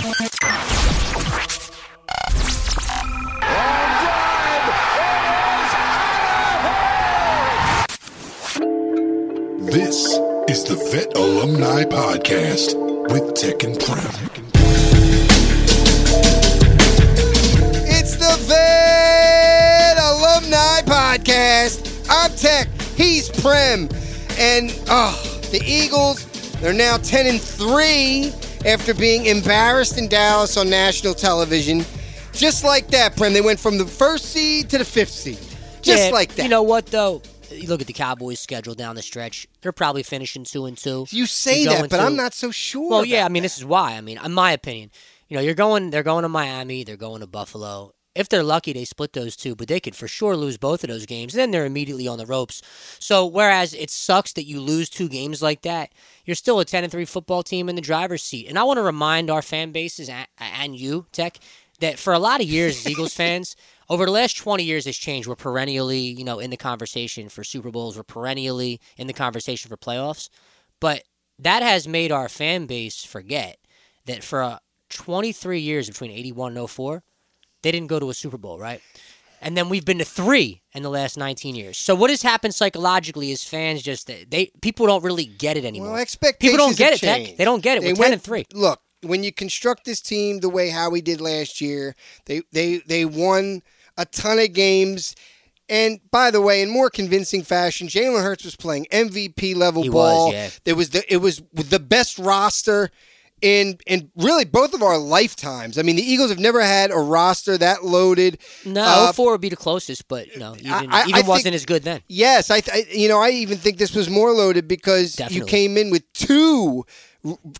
This is the Vet Alumni Podcast with Tek and Prem. It's the Vet Alumni Podcast. I'm Tek. He's Prem. And oh, the Eagles, they're now 10 and 3 after being embarrassed in Dallas on national television. Just like that, Prem. They went from the first seed to the fifth seed. Just Yeah, like that. You know what though? You look at the Cowboys' schedule down the stretch. They're probably finishing two and two. you say that, but to- I'm not so sure. Well, yeah. I mean, this is why. I mean, in my opinion, you know, you're going. They're going to Miami. They're going to Buffalo. If they're lucky, they split those two, but they could for sure lose both of those games. And then they're immediately on the ropes. So, whereas it sucks that you lose two games like that, you're still a 10 and 3 football team in the driver's seat. And I want to remind our fan bases and, and you, Tek, that for a lot of years as Eagles fans, over the last 20 years it's changed. We're perennially, you know, in the conversation for Super Bowls. We're perennially in the conversation for playoffs. But that has made our fan base forget that for uh, 23 years between 81 and 04, they didn't go to a Super Bowl, right? And then we've been to three in the last 19 years. So what has happened psychologically is fans just they people don't really get it anymore. Well, expectations people don't get it. Tek. They don't get it. They We're 10 went- and three. Look, when you construct this team the way Howie did last year, they they they won a ton of games. And by the way, in more convincing fashion, Jalen Hurts was playing MVP level He was, ball. yeah. There was the it was the best roster in in really both of our lifetimes. I mean, the Eagles have never had a roster that loaded. No, Uh, 04 would be the closest, but you know, even, I- I even think- wasn't as good then. Yes, I, th- you know I even think this was more loaded because you came in with two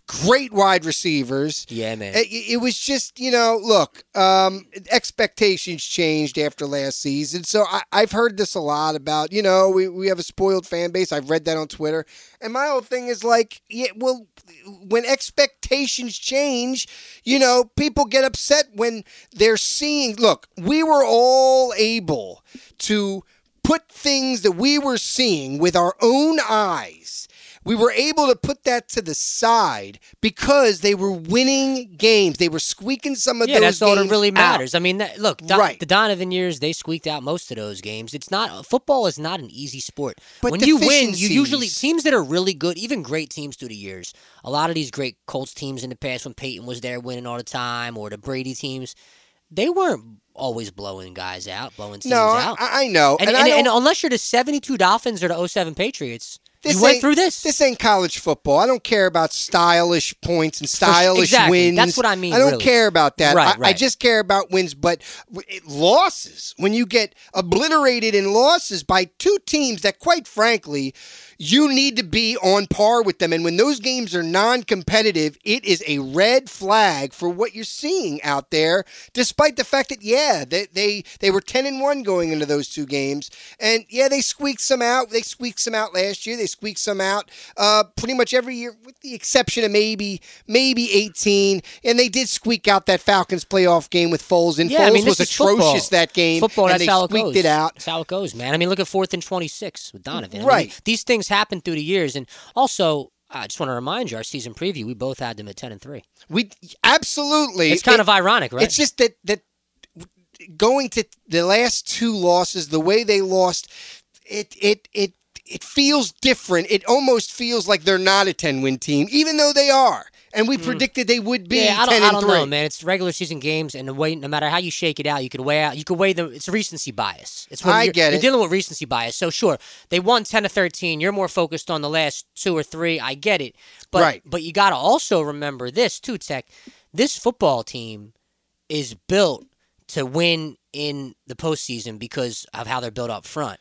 great wide receivers. Yeah, man. It, it was just, you know, look, um, expectations changed after last season. So I, I've heard this a lot about, you know, we, we have a spoiled fan base. I've read that on Twitter. And my whole thing is like, yeah, well, when expectations change, you know, people get upset when they're seeing, look, we were all able to put things that we were seeing with our own eyes. We were able to put that to the side because they were winning games. They were squeaking some of Yeah, those that's all that really out. matters. I mean, that, look, Don, Right. the Donovan years, they squeaked out most of those games. It's not football is not an easy sport. But when you win, you usually teams that are really good, even great teams through the years. A lot of these great Colts teams in the past, when Peyton was there winning all the time, or the Brady teams, they weren't always blowing guys out, blowing teams No, out. I, I know. and, and, and, and unless you're the 72 Dolphins or the 07 Patriots, This you went through this. This ain't college football. I don't care about stylish points and stylish exactly. wins. That's what I mean, I don't really. care about that. Right, I, I just care about wins. But losses, when you get obliterated in losses by two teams that, quite frankly, you need to be on par with them. And when those games are non-competitive, it is a red flag for what you're seeing out there. Despite the fact that, yeah, they they, they were ten and one going into those two games, and yeah, they squeaked some out. They squeaked some out last year. They squeaked some out uh, pretty much every year, with the exception of maybe maybe 18. And they did squeak out that Falcons playoff game with Foles. And Yeah, Foles I mean, was atrocious football. that game. Football, and that's they how it squeaked goes. it out. That's how it goes, man. I mean, look at fourth and twenty-six with Donovan. I mean, Right. these things happen through the years, and also, I just want to remind you, our season preview, we both had them at ten and three. We absolutely. It's kind It- of ironic, right? It's just that that going to the last two losses, the way they lost, it it it it feels different. It almost feels like they're not a ten win team, even though they are. And we predicted they would be Mm. yeah, I don't, I don't know, man. It's regular season games, and the way no matter how you shake it out, you could weigh out. You could weigh the. It's recency bias. It's when I you're, get you're dealing with recency bias. So sure, they won ten to thirteen. You're more focused on the last two or three. I get it, but Right. but you got to also remember this too, Tek. This football team is built to win in the postseason because of how they're built up front.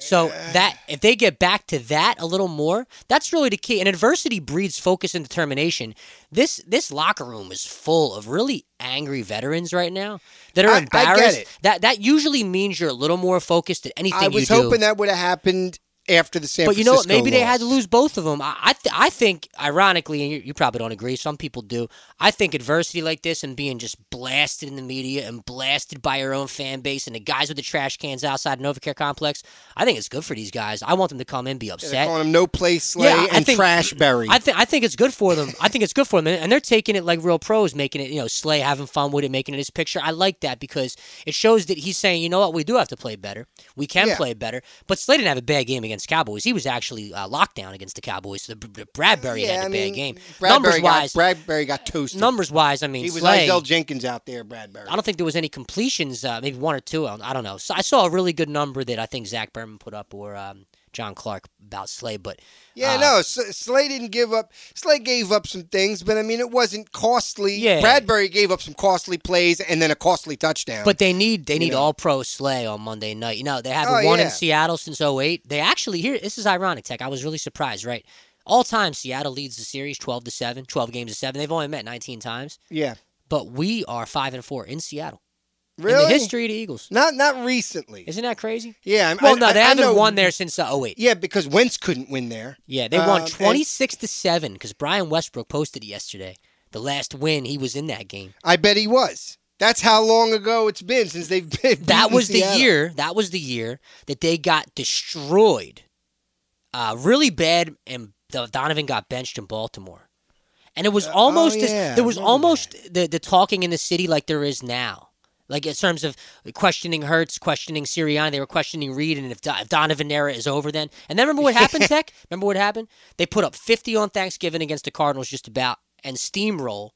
So that if they get back to that a little more, that's really the key. And adversity breeds focus and determination. This this locker room is full of really angry veterans right now that are I- I embarrassed. it. That that usually means you're a little more focused at anything I was hoping that would have happened after the San but you know what? Maybe they had to lose both of them. I I, th- I think, ironically, and you, you probably don't agree. Some people do. I think adversity like this and being just blasted in the media and blasted by your own fan base and the guys with the trash cans outside Novacare complex. I think it's good for these guys. I want them to come in and be upset. calling him no play Slay Yeah, and think- trash Berry. I think I think it's good for them. I think it's good for them, and they're taking it like real pros, making it you know Slay having fun with it, making it his picture. I like that because it shows that he's saying, you know what, we do have to play better. We can Yeah. play better. But Slay didn't have a bad game against Cowboys. He was actually uh, locked down against the Cowboys. The, the Bradberry yeah, had a I bad mean, game. Bradberry numbers got, wise, Bradberry got toasted. numbers wise, I mean, he was Slay. Isaiah Jenkins out there, Bradberry. I don't think there was any completions, uh, maybe one or two. I don't- I don't know. So I saw a really good number that I think Zach Berman put up or um, John Clark about Slay, but Yeah, uh, no, S- Slay didn't give up. Slay gave up some things, but I mean, it wasn't costly. Yeah. Bradberry gave up some costly plays and then a costly touchdown. But they need they need know. all pro Slay on Monday night. You know, they haven't Oh, won in. Seattle since 08. They actually here this is ironic, Tek. I was really surprised, right? All time Seattle leads the series 12 to 7, 12 games to 7. They've only met 19 times, yeah, but we are 5 and 4 in Seattle. Really, In the history of the Eagles. not not recently. Isn't that crazy? Yeah, I- Well, I- no, they I- I haven't know- won there since uh, 08. Yeah, because Wentz couldn't win there. Yeah, they won Um, and- 26 to 7 cuz Brian Westbrook posted it yesterday. The last win, he was in that game. I bet he was. That's how long ago it's been since they've been. that was the year. That was the year that they got destroyed, uh, really bad, and Donovan got benched in Baltimore. And it was Uh, almost oh, as, yeah, there was almost the the talking in the city like there is now. Like in terms of questioning Hurts, questioning Sirianni, they were questioning Reed, and if, Do- if Donovan era is over, then and then remember what happened, Tek? Remember what happened? They put up fifty on Thanksgiving against the Cardinals, just about, and steamroll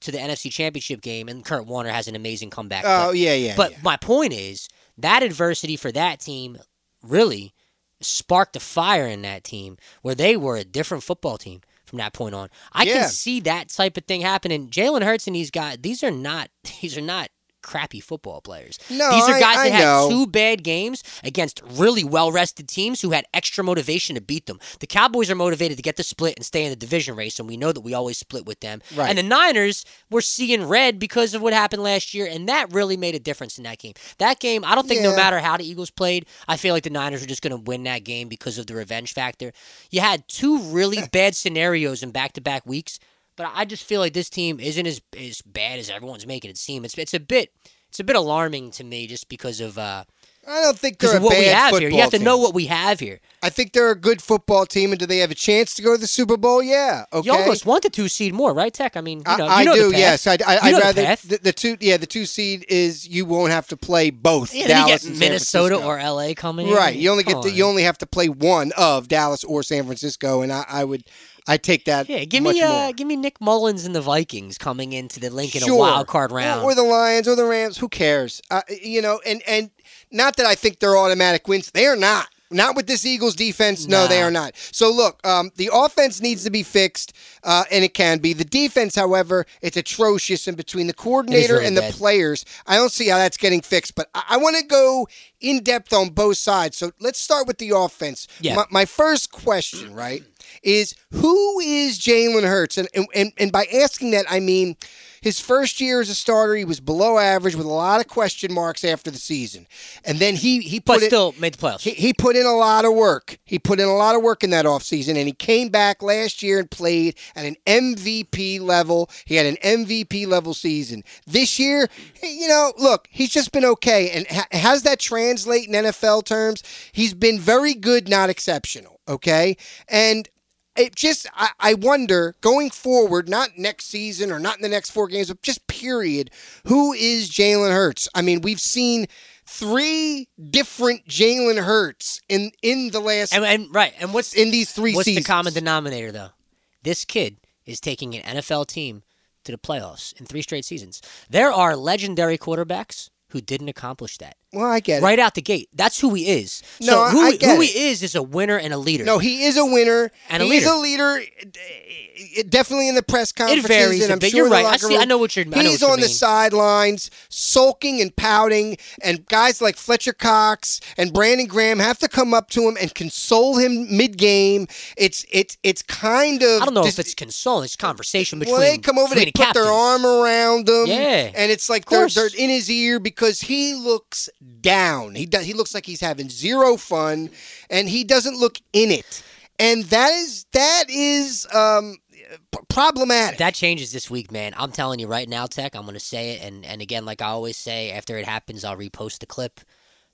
to the NFC Championship game, and Kurt Warner has an amazing comeback. Oh But- yeah, yeah. but yeah. my point is that adversity for that team really sparked a fire in that team where they were a different football team from that point on. I Yeah. can see that type of thing happening. Jalen Hurts and these guys, these are not these are not crappy football players. No, these are guys I that had two bad games against really well rested teams who had extra motivation to beat them. The Cowboys are motivated to get the split and stay in the division race, and we know that we always split with them. Right. And the Niners were seeing red because of what happened last year, and that really made a difference in that game. That game, I don't think no matter how the Eagles played, I feel like the Niners were just going to win that game because of the revenge factor. You had two really bad scenarios in back to back weeks, but I just feel like this team isn't as as bad as everyone's making it seem. It's it's a bit it's a bit alarming to me just because of uh I don't think they're a what we bad have football here. You have to team. know what we have here. I think they're a good football team, and do they have a chance to go to the Super Bowl? Yeah. Okay. You almost want the two seed more, right, Tek? I mean, you know, I, you know I the do. Yes, I, I, You I'd know the rather path. the, the two. Yeah, the two seed is you won't have to play both. Yeah, then you get and Minnesota or LA coming in. right. You only Come get to, you only have to play one of Dallas or San Francisco, and I, I would I take that. Yeah, give me uh, give me Nick Mullens and the Vikings coming into the Lincoln Sure. a wild card round. or, the Lions or the Rams. Who cares? Uh, you know, and and not that I think they're automatic wins. They are not. Not with this Eagles defense. No, they are not. So look, um, the offense needs to be fixed, uh, and it can be. The defense, however, it's atrocious. And between the coordinator really and the bad. players, I don't see how that's getting fixed. But I, I want to go in depth on both sides. So let's start with the offense. Yeah. My, my first question, right, is who is Jalen Hurts? And, and and by asking that, I mean. His first year as a starter, he was below average with a lot of question marks after the season, and then he he put but it, still made the playoffs. he, he put in a lot of work. He put in a lot of work in that offseason, and he came back last year and played at an MVP level. He had an MVP level season. This year, you know, look, he's just been okay. And ha- has that translate in NFL terms? He's been very good, not exceptional, okay? And it just I, I wonder going forward, not next season or not in the next four games, but just period, who is Jalen Hurts? I mean, we've seen three different Jalen Hurts in in the last and, and right, and what's in these three what's seasons. the common denominator though? This kid is taking an NFL team to the playoffs in three straight seasons. There are legendary quarterbacks who didn't accomplish that. well, I get it. Right out the gate. That's who he is. No, so who, I get who he is is a winner and a leader. No, he is a winner. And a he leader. a leader. eh, Definitely in the press conferences. varies and I'm sure You're right. I see- I know what you're- He's on the sidelines, sulking and pouting, and guys like Fletcher Cox and Brandon Graham have to come up to him and console him mid-game. It's it's it's kind of. I don't know dis- if it's consoling. It's conversation between. well, they come over, they put their arm around him, Yeah, and it's like they're, they're in his ear because because he looks down. He does, he looks like he's having zero fun, and he doesn't look in it. And that is that is um, problematic. That changes this week, man. I'm telling you right now, Tek. I'm to say it, and and again, like I always say, after it happens, I'll repost the clip.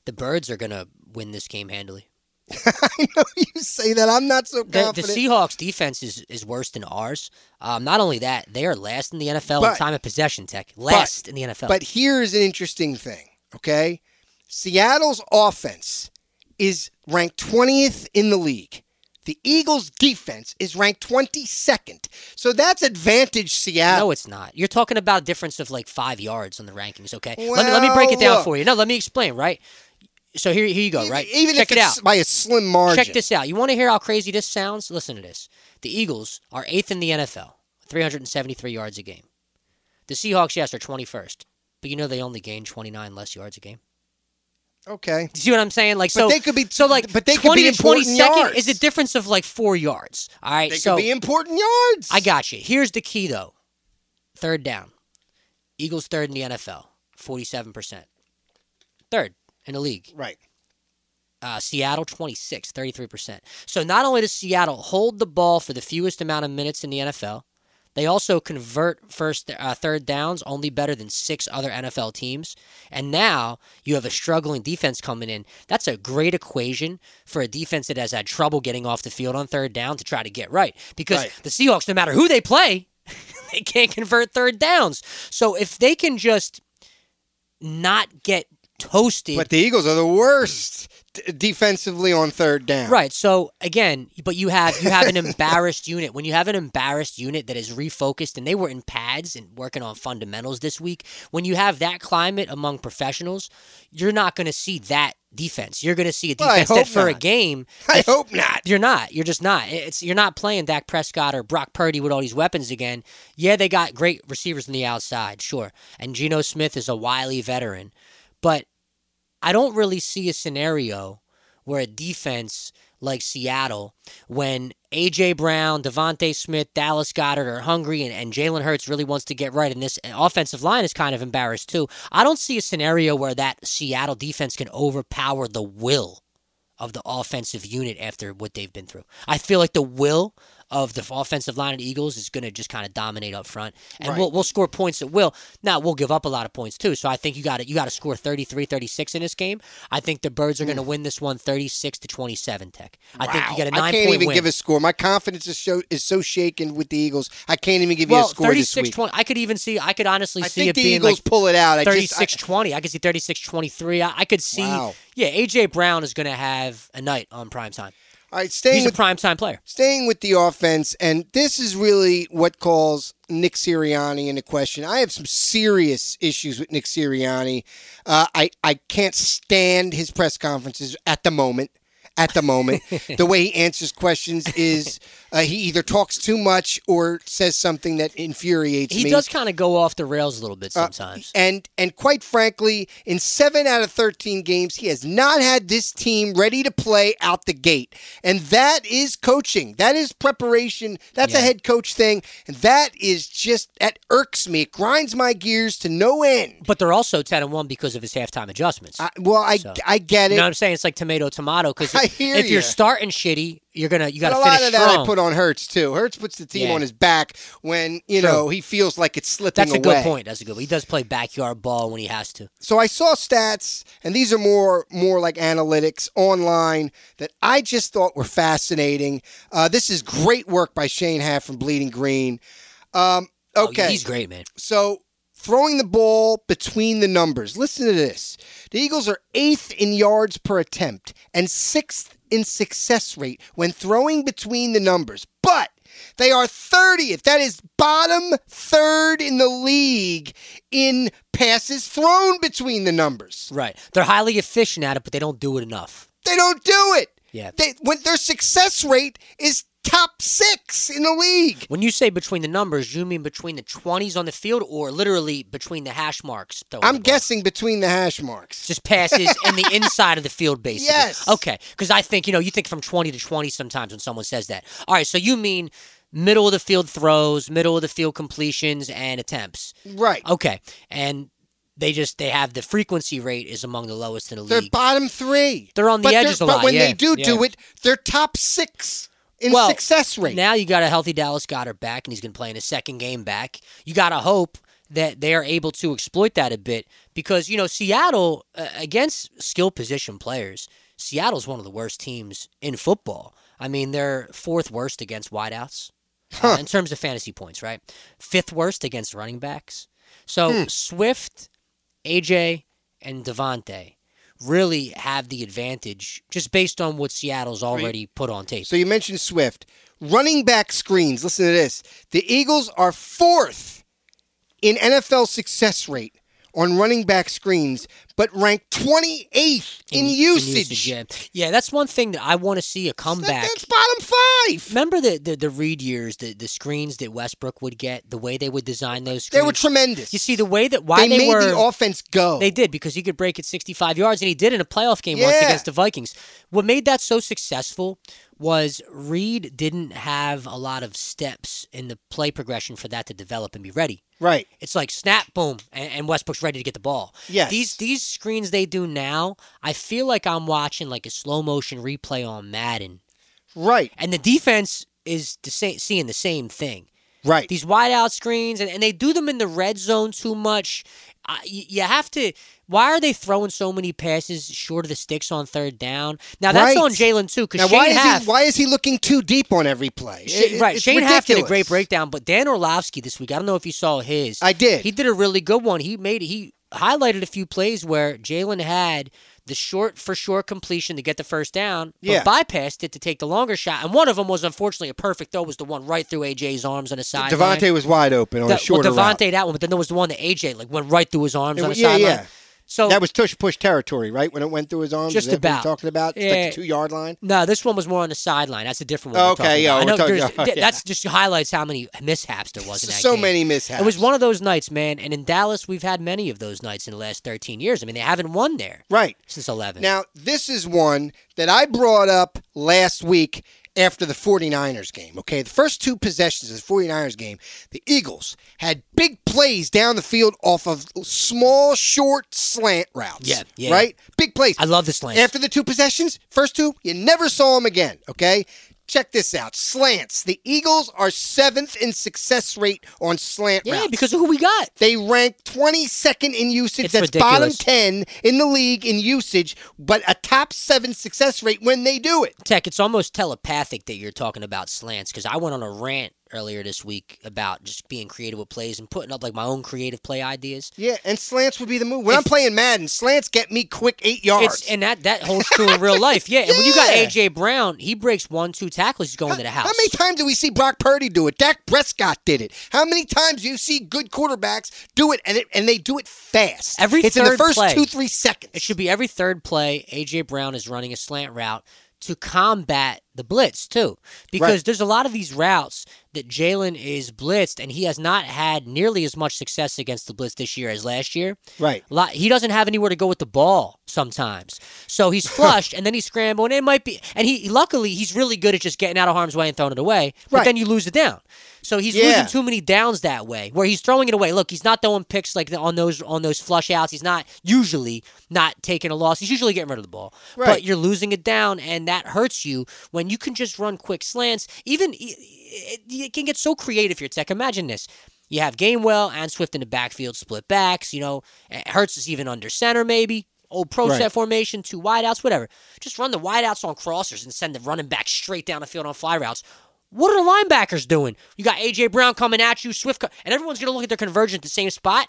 The Birds are to win this game handily. I know you say that. I'm not so The, the. Seahawks defense is, is worse than ours. Um, not only that, they are last in the NFL in time of possession, Tek. Last in the NFL. But here's an interesting thing, okay? Seattle's offense is ranked 20th in the league. The Eagles' defense is ranked 22nd. So that's advantage Seattle. No, it's not. You're talking about a difference of like five yards on the rankings. Okay, let me let me break it down look. for you. No, let me explain. Right. So here, here you go. Right. Even Check if it it's out. by a slim margin. Check this out. You want to hear how crazy this sounds? Listen to this. The Eagles are eighth in the NFL, 373 yards a game. The Seahawks, yes, are 21st, but you know they only gain 29 less yards a game. Okay. Do you see what I'm saying? Like But so, they could be- so like but they could be to 22nd yards. is a difference of like four yards. All right, They so could be important yards. I got you. Here's the key, though. Third down. Eagles third in the NFL, 47%. Third in the league. Right. Uh, Seattle, 26, 33%. So not only does Seattle hold the ball for the fewest amount of minutes in the NFL, they also convert first, uh, third downs only better than six other NFL teams. And now you have a struggling defense coming in. That's a great equation for a defense that has had trouble getting off the field on third down to try to get right. Because Right. the Seahawks, no matter who they play, they can't convert third downs. So if they can just not get toasted. But the Eagles are the worst d- defensively on third down. Right. So again, but you have you have an embarrassed unit. When you have an embarrassed unit that is refocused and they were in pads and working on fundamentals this week, when you have that climate among professionals, you're not going to see that defense. You're going to see a Well, defense that hope for a game I hope not. you're not. You're just not. It's you're not playing Dak Prescott or Brock Purdy with all these weapons again. Yeah, they got great receivers on the outside, sure. And Geno Smith is a wily veteran. But I don't really see a scenario where a defense like Seattle, when AJ Brown, DeVonta Smith, Dallas Goedert are hungry and, and Jalen Hurts really wants to get right, and this uh, offensive line is kind of embarrassed too. I don't see a scenario where that Seattle defense can overpower the will of the offensive unit after what they've been through. I feel like the will of the offensive line of the Eagles is going to just kind of dominate up front, and Right. we'll we'll score points at will. Now we'll give up a lot of points too. So I think you got to you got to score 33, 36 in this game. I think the Birds are going to mm. win this one 36 to 27 tek. I think you Wow. get a I 9 can't even win. give a score. My confidence is so is so shaken with the Eagles. I can't even give you a score this 36 week. 20. I could even see I could honestly I see think it the being Eagles like pull it out. I just, 36 20. I could see 36 23. I, I could see Wow. Yeah, AJ Brown is going to have a night on prime time. All right, staying He's a with prime time player. staying with the offense, and this is really what calls Nick Sirianni into question. I have some serious issues with Nick Sirianni. Uh, I I can't stand his press conferences at the moment. At the moment, the way he answers questions is uh, he either talks too much or says something that infuriates He me. He does kind of go off the rails a little bit Uh, sometimes. and and quite frankly, in seven out of thirteen games, he has not had this team ready to play out the gate, and that is coaching. That is preparation. That's a head coach thing, and that is just that irks me. It grinds my gears to no end. but they're also 10 and 1 because of his halftime adjustments. I, well, I So- I get it. you know what I'm saying? It's like tomato tomato because if you're starting shitty, you're gonna you got a lot of that. I put on Hurts too. Hurts puts the team Yeah. on his back when you True. know he feels like it's slipping That's a away. good point. That's a good. He does play backyard ball when he has to. so I saw stats, and these are more more like analytics online that I just thought were fascinating. Uh, this is great work by Shane Haff from Bleeding Green. Um, Oh, okay, he's great, man. so throwing the ball between the numbers. Listen to this: the Eagles are eighth in yards per attempt and sixth in success rate when throwing between the numbers, but. They are 30th. That is bottom third in the league in passes thrown between the numbers. Right. They're highly efficient at it, but they don't do it enough. They don't do it. Yeah. They when their success rate is top six in the league. When you say between the numbers, you mean between the 20s on the field or literally between the hash marks? I'm guessing between the hash marks. Just passes in the inside of the field, basically. Yes. Okay. Because I think, you know, you think from 20 to 20 sometimes when someone says that. All right. So you mean middle of the field throws, middle of the field completions, and attempts. Right. Okay. And they just they have the frequency rate is among the lowest in the league. They're bottom three. They're on the but edges a lot. But when yeah, they do do it, they're top six in well, success rate. Now you got a healthy Dallas Goedert back, and he's going to play in his second game back. You got to hope that they are able to exploit that a bit because you know Seattle uh, against skill position players. Seattle's one of the worst teams in football. I mean, they're fourth worst against wideouts uh, in terms of fantasy points, right? Fifth worst against running backs. So Hmm. Swift, AJ, and DeVonta really have the advantage just based on what Seattle's already put on tape. So you mentioned Swift. Running back screens. Listen to this. The Eagles are fourth in NFL success rate on running back screens, but ranked 28th in, usage. yeah. yeah, that's one thing that I want to see a That- comeback. that's bottom five. Remember the, the the Reed years, the the screens that Westbrook would get, the way they would design those screens. They were tremendous. You see the way that why they, they, made were the offense go. They did because he could break it 65 yards, and he did in a playoff game once against the Vikings. What made that so successful was Reed didn't have a lot of steps in the play progression for that to develop and be ready. right. It's like snap, boom, and, and Westbrook's ready to get the ball. Yes. These these screens they do now, I feel like I'm watching like a slow motion replay on Madden, Right. and the defense is the same, seeing the same thing. Right. These wide out screens, and, and they do them in the red zone too much. Uh, you, have to. Why are they throwing so many passes short of the sticks on third down? Now that's Right. on Jalen too, because why is Haff, he why is he looking too deep on every play? It- right, it's Shane Haff did a great breakdown, but Dan Orlovsky this week, I don't know if you saw his. I did. He did a really good one. He made he highlighted a few plays where Jalen had the short for short completion to get the first down, but Yeah. bypassed it to take the longer shot. And one of them was unfortunately a perfect throw, was the one right through AJ's arms on the side. DeVonta was wide open on the, a shorter well, route. DeVonta that one, but then there was the one that AJ like went right through his arms It on the yeah, sideline. yeah. So That was tush push territory, right? When it went through his arms. Just about. talking about Yeah. like the two yard line. no, this one was more on the sideline. That's a different one. Okay, yeah, about. I we're know talking- oh, yeah. that's just highlights how many mishaps there was in that So game. many mishaps. It was one of those nights, man. And in Dallas, we've had many of those nights in the last 13 years. I mean, they haven't won there right. since 11. Now, this is one that I brought up last week after the 49ers game, okay? The first two possessions of the 49ers game, the Eagles had big plays down the field off of small, short slant routes. Yeah, yeah. Right? Big plays. I love the slant. After the two possessions, first two, you never saw them again, okay? Check this out. Slants. The Eagles are seventh in success rate on slant yeah, routes. because of who we got. They rank 22nd in usage. It's That's bottom 10 in the league in usage, but a top seven success rate when they do it. Tek, it's almost telepathic that you're talking about slants because I went on a rant earlier this week about just being creative with plays and putting up like my own creative play ideas. Yeah, and slants would be the move. When I'm playing Madden, slants get me quick eight yards. It's and that that holds true in real life. Yeah, and when you got AJ Brown, he breaks one, two tackles, he's going to the house. How many times do we see Brock Purdy do it? Dak Prescott did it. How many times do you see good quarterbacks do it and it and they do it fast? Every it's in the first play. two three seconds. It should be every third play. AJ Brown is running a slant route to combat the blitz too, because Right. there's a lot of these routes that Jalen is blitzed, and he has not had nearly as much success against the blitz this year as last year. Right. Lot, he doesn't have anywhere to go with the ball sometimes, so he's flushed, and then he's scrambling. It might be, and he luckily he's really good at just getting out of harm's way and throwing it away. But Right. then you lose it down. So he's Yeah. losing too many downs that way, where he's throwing it away. Look, he's not throwing picks like on those on those flush outs. He's not usually not taking a loss. He's usually getting rid of the ball. But you're losing it down, and that hurts you when you can just run quick slants. Even it, it, can get so creative here, Tek. Imagine this. You have Gainwell and Swift in the backfield, split backs. You know, it hurts us even under center, maybe. Old pro Right. set formation, two wideouts, whatever. Just run the wideouts on crossers and send the running back straight down the field on fly routes. What are the linebackers doing? You got AJ Brown coming at you, Swift, co- and everyone's going to look at their conversion at the same spot,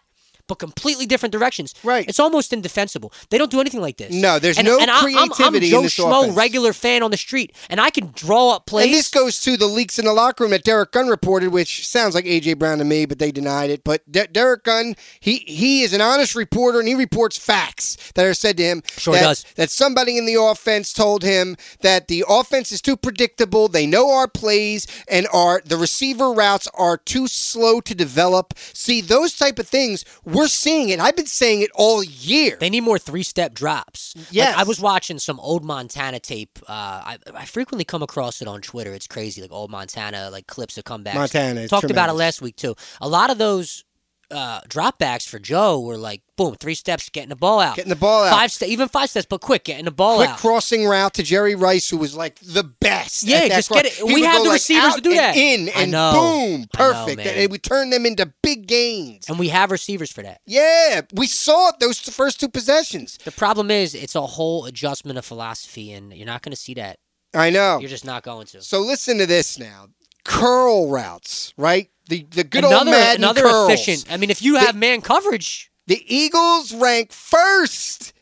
but completely different directions. Right. It's almost indefensible. They don't do anything like this. No, there's and, no and I- I'm- I'm, Joe in this Schmo, offense. regular fan on the street, and I can draw up plays. And this goes to the leaks in the locker room that Derrick Gunn reported, which sounds like AJ Brown to me, but they denied it. But De- Derrick Gunn, he he is an honest reporter, and he reports facts that are said to him. Sure that, does. That somebody in the offense told him that the offense is too predictable. They know our plays, and our the receiver routes are too slow to develop. See those type of things, we're seeing it. I've been saying it all year. They need more three step drops. Like, I was watching some old Montana tape. Uh, I, I frequently come across it on Twitter. It's crazy. Like old Montana, like clips of comebacks. Montana Talked about it last week, too. A lot of those uh, dropbacks for Joe were like boom, three steps, getting the ball out, Getting the ball out. five steps, even five steps, but quick, getting the ball Quick out. Quick crossing route to Jerry Rice, who was like the best. Yeah, just cross. get it- He we have the like, receivers to do that. In I and know. boom, know, perfect. man. and would turn them into big gains. and we have receivers for that. Yeah, we saw it those first two possessions. The problem is it's a whole adjustment of philosophy, and you're not going to see that. I know. You're just not going to. So listen to this now. Curl routes, right? The the good another old Madden another curls. efficient. I mean, if you have man coverage, The Eagles rank first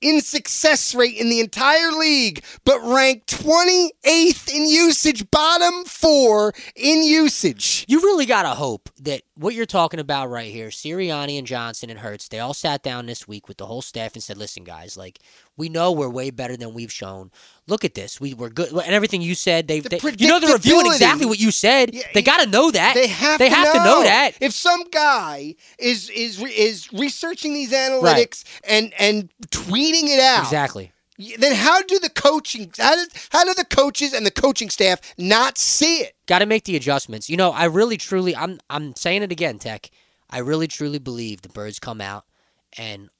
in success rate in the entire league, but rank 28th in usage, bottom four in usage. you really got to hope that what you're talking about right here, Sirianni and Johnson and Hurts, they all sat down this week with the whole staff and said, "Listen, guys, like we know we're way better than we've shown. Look at this. We we're good." And everything you said, they, The they you know they're reviewing exactly what you said. Yeah, they got to know that. They have, They to, have know. to know that. If some guy is is is researching these analytics and and tweeting it out, Exactly. Then how do the coaching how do, how do the coaches and the coaching staff not see it? Got to make the adjustments. You know, I really truly I'm I'm saying it again, Tek. I really truly believe the Birds come out and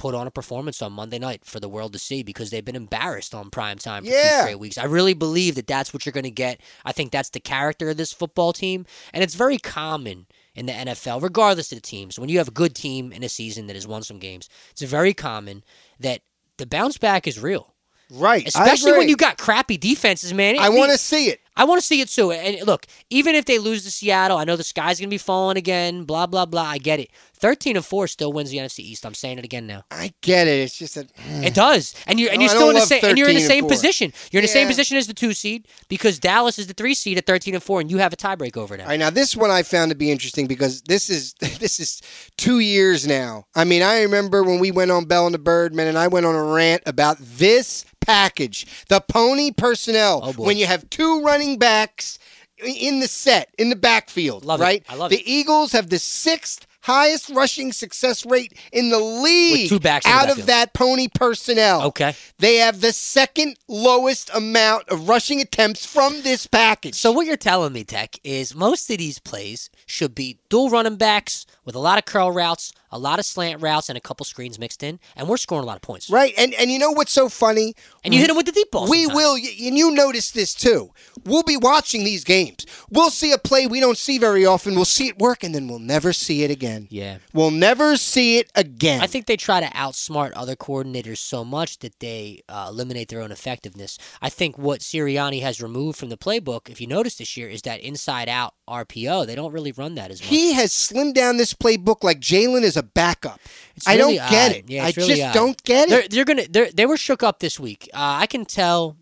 put on a performance on Monday night for the world to see because they've been embarrassed on prime time for two straight weeks. I really believe that that's what you're going to get. I think that's the character of this football team, and it's very common in the NFL, regardless of the teams. When you have a good team in a season that has won some games, it's very common that the bounce back is real. Right. Especially when you got crappy defenses, man. I want to see it. I want to see it too. And look, even if they lose to Seattle, I know the sky's gonna be falling again. Blah blah blah. I get it. Thirteen and four still wins the NFC East. I'm saying it again now. I get it. It's just that hmm. It does, and you're and No, you're still in the same and you're in the same position. You're in the same position as the two seed because Dallas is the three seed at thirteen and four, and you have a tiebreak over them. All right, now this one I found to be interesting because this is this is two years now. I mean, I remember when we went on Bell and the Birdman, and I went on a rant about this package, the pony personnel. Oh, boy. when you have two running backs in the set in the backfield, Love it. right? I love the it. Eagles have the sixth highest rushing success rate in the league two backs the out of that pony personnel. Okay. They have the second lowest amount of rushing attempts from this package. So what you're telling me, Tek, is most of these plays should be dual running backs with a lot of curl routes, a lot of slant routes, and a couple screens mixed in, and we're scoring a lot of points. Right, and and you know what's so funny? And you hit them with the deep ball. We sometimes. will, and you notice this too. We'll be watching these games. We'll see a play we don't see very often. We'll see it work, and then we'll never see it again. Yeah. We'll never see it again. I think they try to outsmart other coordinators so much that they uh, eliminate their own effectiveness. I think what Sirianni has removed from the playbook, if you notice this year, is that inside out RPO. They don't really run that as much. he has slimmed down this playbook like Jalen is a backup. It's I really don't get odd. it. Yeah, I really just odd. don't get They're, it. they're gonna. They're, they were shook up this week. Uh, I can tell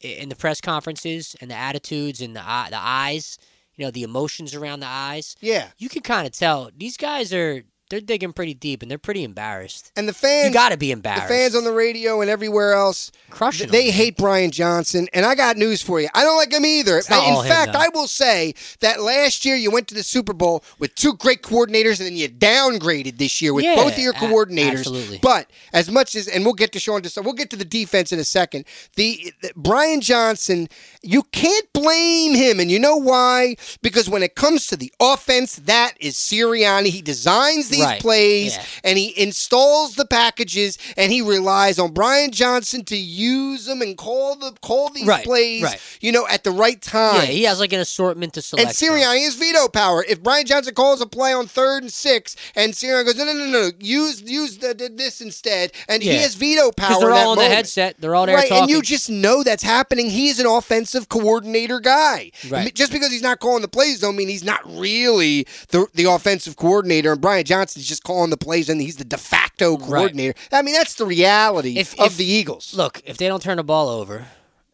in the press conferences and the attitudes and the eye- the eyes. You know the emotions around the eyes. Yeah, You can kind of tell these guys are they're digging pretty deep and they're pretty embarrassed. and the fans. You got to be embarrassed. the fans on the radio and everywhere else. crushing. They them, hate Brian Johnson, and I got news for you. I don't like him either. In him, fact, though. I will say that last year you went to the Super Bowl with two great coordinators, and then you downgraded this year with Yeah, both of your a- coordinators. absolutely. But as much as, and we'll get to Sean, Desai- we'll get to the defense in a second. The, the Brian Johnson, you can't blame him, and you know why? Because when it comes to the offense, that is Sirianni. He designs these Right, plays, yeah. and he installs the packages, and he relies on Brian Johnson to use them and call the call these Right, plays, right. you know, at the right time. Yeah, he has like an assortment to select. and. Sirianni has veto power. If Brian Johnson calls a play on third and six, and Sirianni goes, no, no, no, no, use use the, the, this instead, and he has veto power. because they're all on the headset. They're all there Right, talking. and you just know that's happening. He's an offensive coordinator guy. Right. Just because he's not calling the plays don't mean he's not really the the offensive coordinator. And Brian Johnson's just calling the plays, and he's the de facto coordinator. I mean, that's the reality If- of if- the Eagles. Look, if they don't turn the ball over,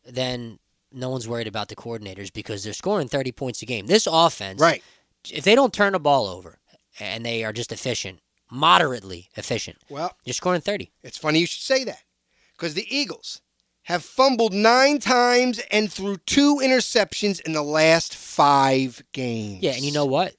then no one's worried about the coordinators because they're scoring 30 points a game. This offense, right. if they don't turn the ball over and they are just efficient, moderately efficient, Well, you're scoring 30. It's funny you should say that because the Eagles have fumbled nine times and threw two interceptions in the last five games. Yeah, and you know what?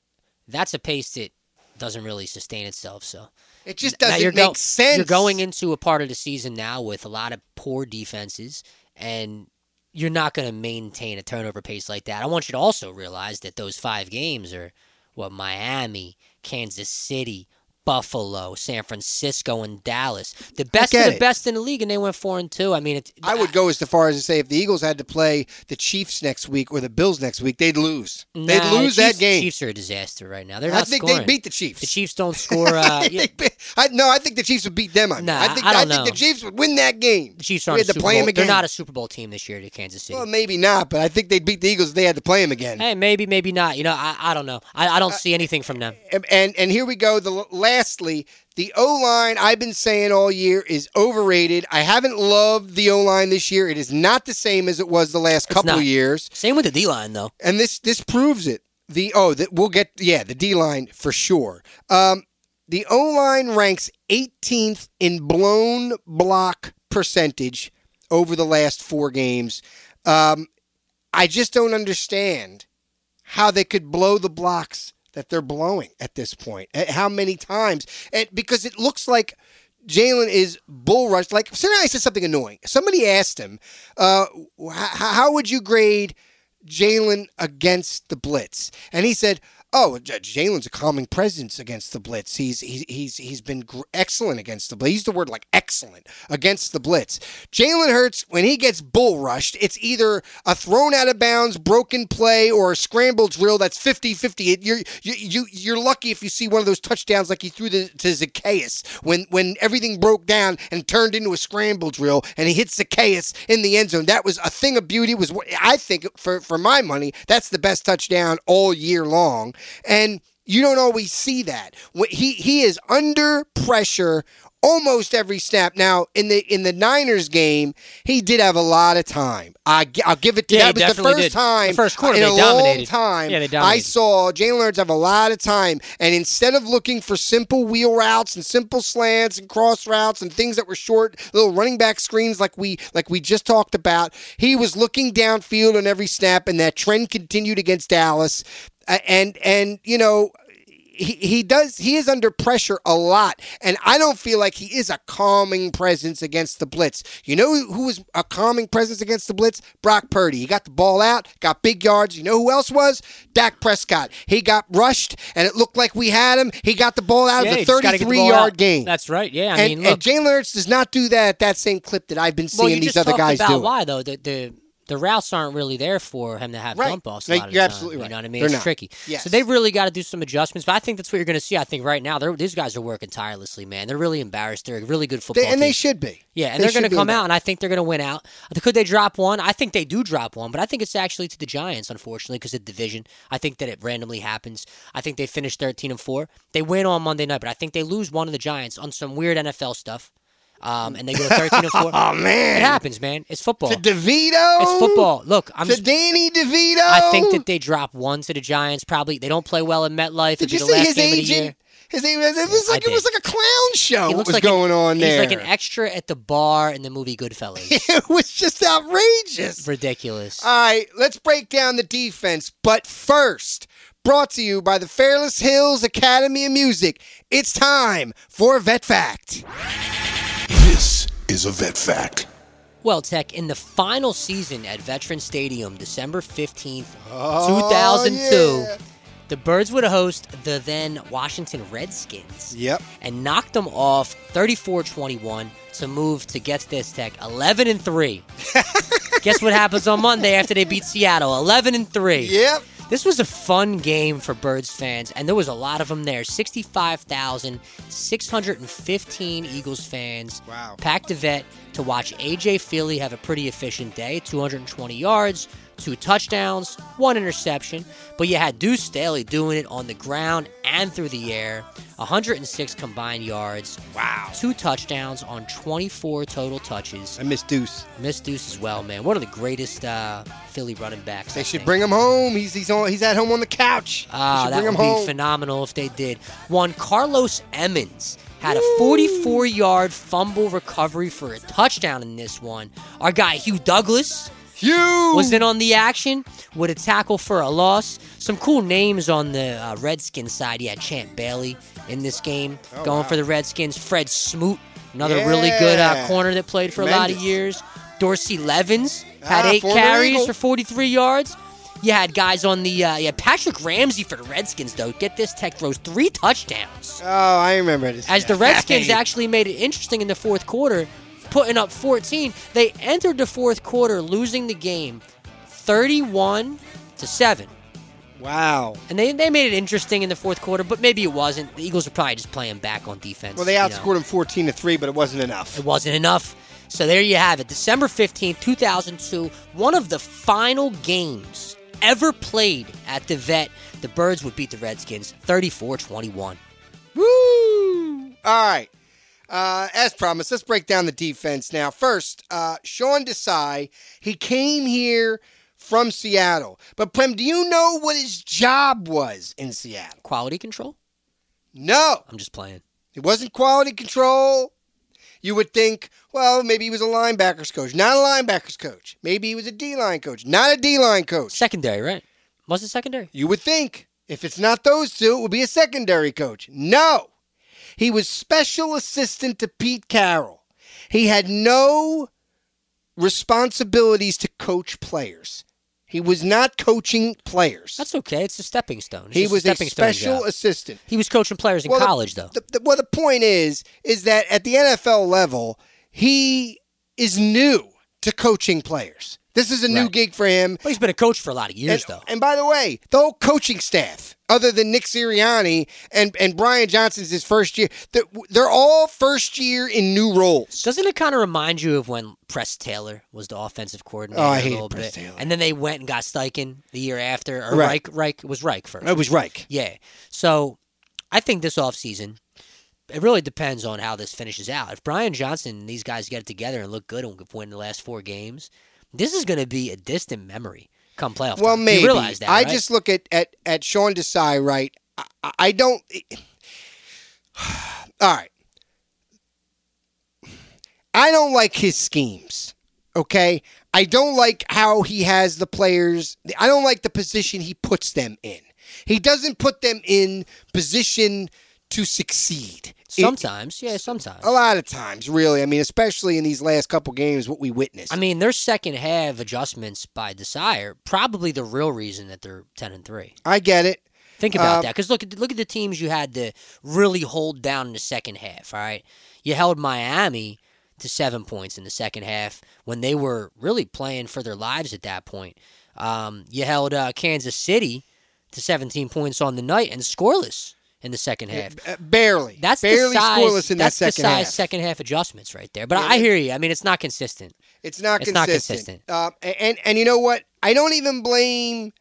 That's a pace that doesn't really sustain itself. So it just doesn't you're make go- sense. You're going into a part of the season now with a lot of poor defenses, and you're not going to maintain a turnover pace like that. I want you to also realize that those five games are what Miami, Kansas City, Buffalo, San Francisco, and Dallas. The best of the it. best in the league, and they went four and two. I mean, I would go as far as to say if the Eagles had to play the Chiefs next week or the Bills next week, they'd lose. they'd Nah, lose Chiefs, that game. Chiefs are a disaster right now. They're I not think scoring. they beat the Chiefs. The Chiefs don't score. Uh, I I, no, I think the Chiefs would beat them. I, mean. Nah, I think I don't think the. Chiefs would win that game. the Chiefs aren't had a to play Bowl. them They're not a Super Bowl team this year to Kansas City. Well, maybe not, but I think they'd beat the Eagles if they had to play them again. hey, maybe, maybe not. You know, I, I don't know. I, I Uh, don't see anything from them. And and, and here we go. The lastly, the O line I've been saying all year is overrated. I haven't loved the O line this year. It is not the same as it was the last couple of years, Same with the D line though. and this this proves it. The oh, that we'll get yeah the D line for sure. Um, the O line ranks 18th in blown block percentage over the last four games. Um, I just don't understand how they could blow the blocks that they're blowing at this point. Eh, How many times? And because it looks like Jalen is bull rushed. Like Sinai said something annoying. Somebody asked him, uh, "How would you grade Jalen against the blitz?" And he said. Oh, Jalen's a calming presence against the blitz. He's he's he's he's been gr- excellent against the blitz. He used the word like excellent against the blitz. Jalen Hurts when he gets bull rushed, it's either a thrown out of bounds, broken play, or a scramble drill that's 50-50. It- You're you, you you're lucky if you see one of those touchdowns like he threw the, to Zaccheaus when when everything broke down and turned into a scramble drill and he hit Zaccheaus in the end zone. That was a thing of beauty. It was I think for for my money, that's the best touchdown all year long. And you don't always see that. He he is under pressure almost every snap. Now in the in the Niners game, he did have a lot of time. I I'll give it to Yeah, that was the first did. time The first quarter, in they a long dominated. time. Yeah, they I saw Jalen Hurts have a lot of time, and instead of looking for simple wheel routes and simple slants and cross routes and things that were short, little running back screens like we like we just talked about, he was looking downfield on every snap, and that trend continued against Dallas. And and you know he, he does he is under pressure a lot. And i don't feel like he is a calming presence against the blitz. You know who was a calming presence against the blitz? Brock purdy. He got the ball out got big yards. You know who else was? Dak prescott. He got rushed and it looked like we had him. He got the ball out Yeah, of the just gotta get the 33 yard out. game. That's right. Yeah, I and, mean, and Jalen Hurts does not do that at that same clip that I've been seeing you these other guys about do. why though. The the the routes aren't really there for him to have Right. dump offs. A lot of you're absolutely time, right. You know what I mean? They're it's not. tricky. Yes. So they've really got to do some adjustments. But I think that's what you're going to see. I think right now they're, these guys are working tirelessly, man. They're really embarrassed. They're a really good football They- and they should be. Yeah, and They they're going to come out, and I think they're going to win out. Could they drop one? I think they do drop one, but I think it's actually to the Giants, unfortunately, because of the division. I think that it randomly happens. I think they finish 13 and 4. They win on Monday night, but I think they lose one of the Giants on some weird NFL stuff. Um, and they go 13 and 4. Oh man, It happens, man. It's football. to DeVito. It's football. Look, I'm to just, Danny DeVito. I think that they drop one to the Giants. Probably they don't play well in MetLife. Did It'd you see his game of the year. agent? His agent. It was like it was like a clown show. He What was like going an, on there? He's like an extra at the bar in the movie Goodfellas. it was just outrageous. Ridiculous. All right, let's break down the defense. But first, brought to you by the Fairless Hills Academy of Music, it's time for VetPhact. This is a vet fact. Well, Tek, in the final season at Veteran Stadium, December 15th, Oh, 2002, yeah. the Birds would host the then Washington Redskins Yep. and knocked them off 34 21 to move to, get this, Tek, 11 and 3. Guess what happens on Monday after they beat Seattle? 11 and 3. Yep. This was a fun game for Birds fans, and there was a lot of them there. 65,615 Eagles fans Wow. packed a vet to watch AJ Feeley have a pretty efficient day 220 yards, two touchdowns, one interception. But you had Deuce Staley doing it on the ground and through the air 106 combined yards. Wow. Two touchdowns on 24 total touches. I miss Deuce. Miss Deuce as well, man. One of the greatest uh, Philly running backs. They I should think. bring him home. He's he's on he's at home on the couch. Ah, that would him be home. phenomenal if they did. One Carlos Emmons had a 44-yard fumble recovery for a touchdown in this one. Our guy Hugh Douglas Hugh was in on the action with a tackle for a loss. Some cool names on the uh, Redskins side. You had Champ Bailey in this game Oh, going wow. for the Redskins. Fred Smoot, another really good uh, corner that played for a lot of years. Dorsey Levens had Ah, eight carries Eagle. for 43 yards. You had guys on the uh, yeah Patrick Ramsey for the Redskins though. Get this, Tek throws three touchdowns. Oh, I remember this. As the. Redskins actually made it interesting in the fourth quarter, putting up 14. They entered the fourth quarter losing the game 31 to 7. Wow. And they, they made it interesting in the fourth quarter, but maybe it wasn't. The Eagles were probably just playing back on defense. Well, they you know. outscored him 14 to 3, but it wasn't enough. It wasn't enough. So there you have it. December 15th, 2002, one of the final games ever played at the vet. The Birds would beat the Redskins 34 21. Woo! All right. Uh, as promised, let's break down the defense now. First, uh, Sean Desai, he came here from Seattle. But Prem, do you know what his job was in Seattle? Quality control? No, I'm just playing. it wasn't quality control. You would think, well, maybe he was a linebackers coach. Not a linebackers coach. Maybe he was a D line coach. Not a D line coach. Secondary, right? Was it secondary? You would think if it's not those two, it would be a secondary coach. No. He was special assistant to Pete Carroll. He had no responsibilities to coach players. He was not coaching players. That's okay. It's a stepping stone. It's he was a stepping stone special assistant. He was coaching players in Well, the- college, though. The, the, well, the point is, is that at the NFL level, he is new to coaching players. This is a new Right. gig for him. Well, he's been a coach for a lot of years, and, though. and by the way, the whole coaching staff, other than Nick Sirianni and, and Brian Johnson's his first year, they're, they're all first year in new roles. Doesn't it kind of remind you of when Press Taylor was the offensive coordinator? Oh, I a hated little Press bit. Taylor. And then they went and got Steichen the year after, or Right. Reich. Reich it was Reich first. It was Reich. Yeah. So I think this offseason, it really depends on how this finishes out. If Brian Johnson and these guys get it together and look good and win the last four games, this is going to be a distant memory come playoff. Well, time. maybe. You realize that, I right? just look at, at, at Sean Desai, right? I, I- I don't. All right. I don't like his schemes. Okay. I don't like how he has the players. I don't like the position he puts them in. He doesn't put them in position to succeed. It- sometimes, yeah, sometimes. a lot of times, really. I mean, especially in these last couple games, what we witnessed. I mean, their second half adjustments by Desai probably the real reason that they're ten and three. I get it. Think about Uh, that, because look at look at the teams you had to really hold down in the second half. All right, you held Miami to seven points in the second half when they were really playing for their lives at that point. Um, you held uh, Kansas City to 17 points on the night and scoreless in the second half. Uh, barely. That's barely Desai, scoreless in that's that second Desai half. second half adjustments right there. But Yeah, I hear you. I mean, it's not consistent. It's not It's not consistent. consistent. Uh, and and you know what? I don't even blame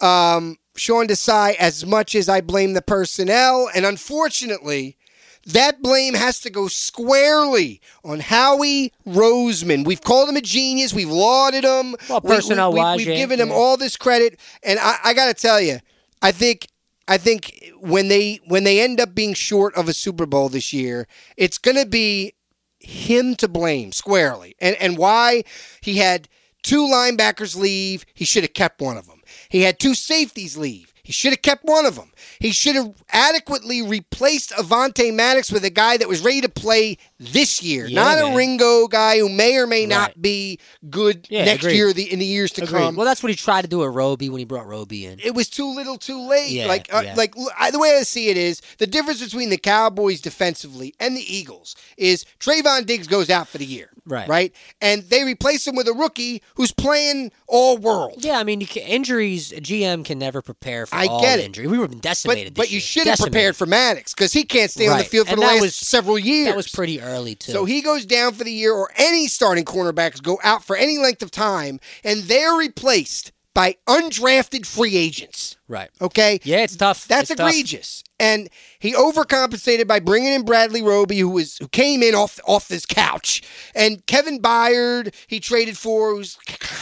um, Sean Desai as much as I blame the personnel. And unfortunately, that blame has to go squarely on Howie Roseman. We've called him a genius. We've lauded him. Well, We- we- personnel-wise, we've given him yeah. all this credit. And I, I got to tell you, I think. I think when they when they end up being short of a Super Bowl this year, it's going to be him to blame squarely. And and why he had two linebackers leave, he should have kept one of them. He had two safeties leave. He should have kept one of them. He should have adequately replaced Avonte Maddox with a guy that was ready to play this year, Yeah, not man. a Ringo guy who may or may not be good Yeah, next agreed. year, the, in the years to Agreed. come. Well, that's what he tried to do at Roby when he brought Roby in. it was too little, too late. Yeah, like, uh, like I, the way I see it is the difference between the Cowboys defensively and the Eagles is Trevon Diggs goes out for the year, Right. Right, and they replace him with a rookie who's playing all world. Yeah, I mean, you can, injuries. A GM can never prepare for I all get it. injury. We were decimated. But but you should have prepared for Maddox because he can't stay on the field for And the last was- several years. That was pretty early too. So he goes down for the year, or any starting cornerbacks go out for any length of time, and they're replaced by undrafted free agents. right. Okay, Yeah, it's tough. That's It's egregious. And he overcompensated by bringing in Bradley Roby, who was who came in off off this couch, and Kevin Byard he traded for, who's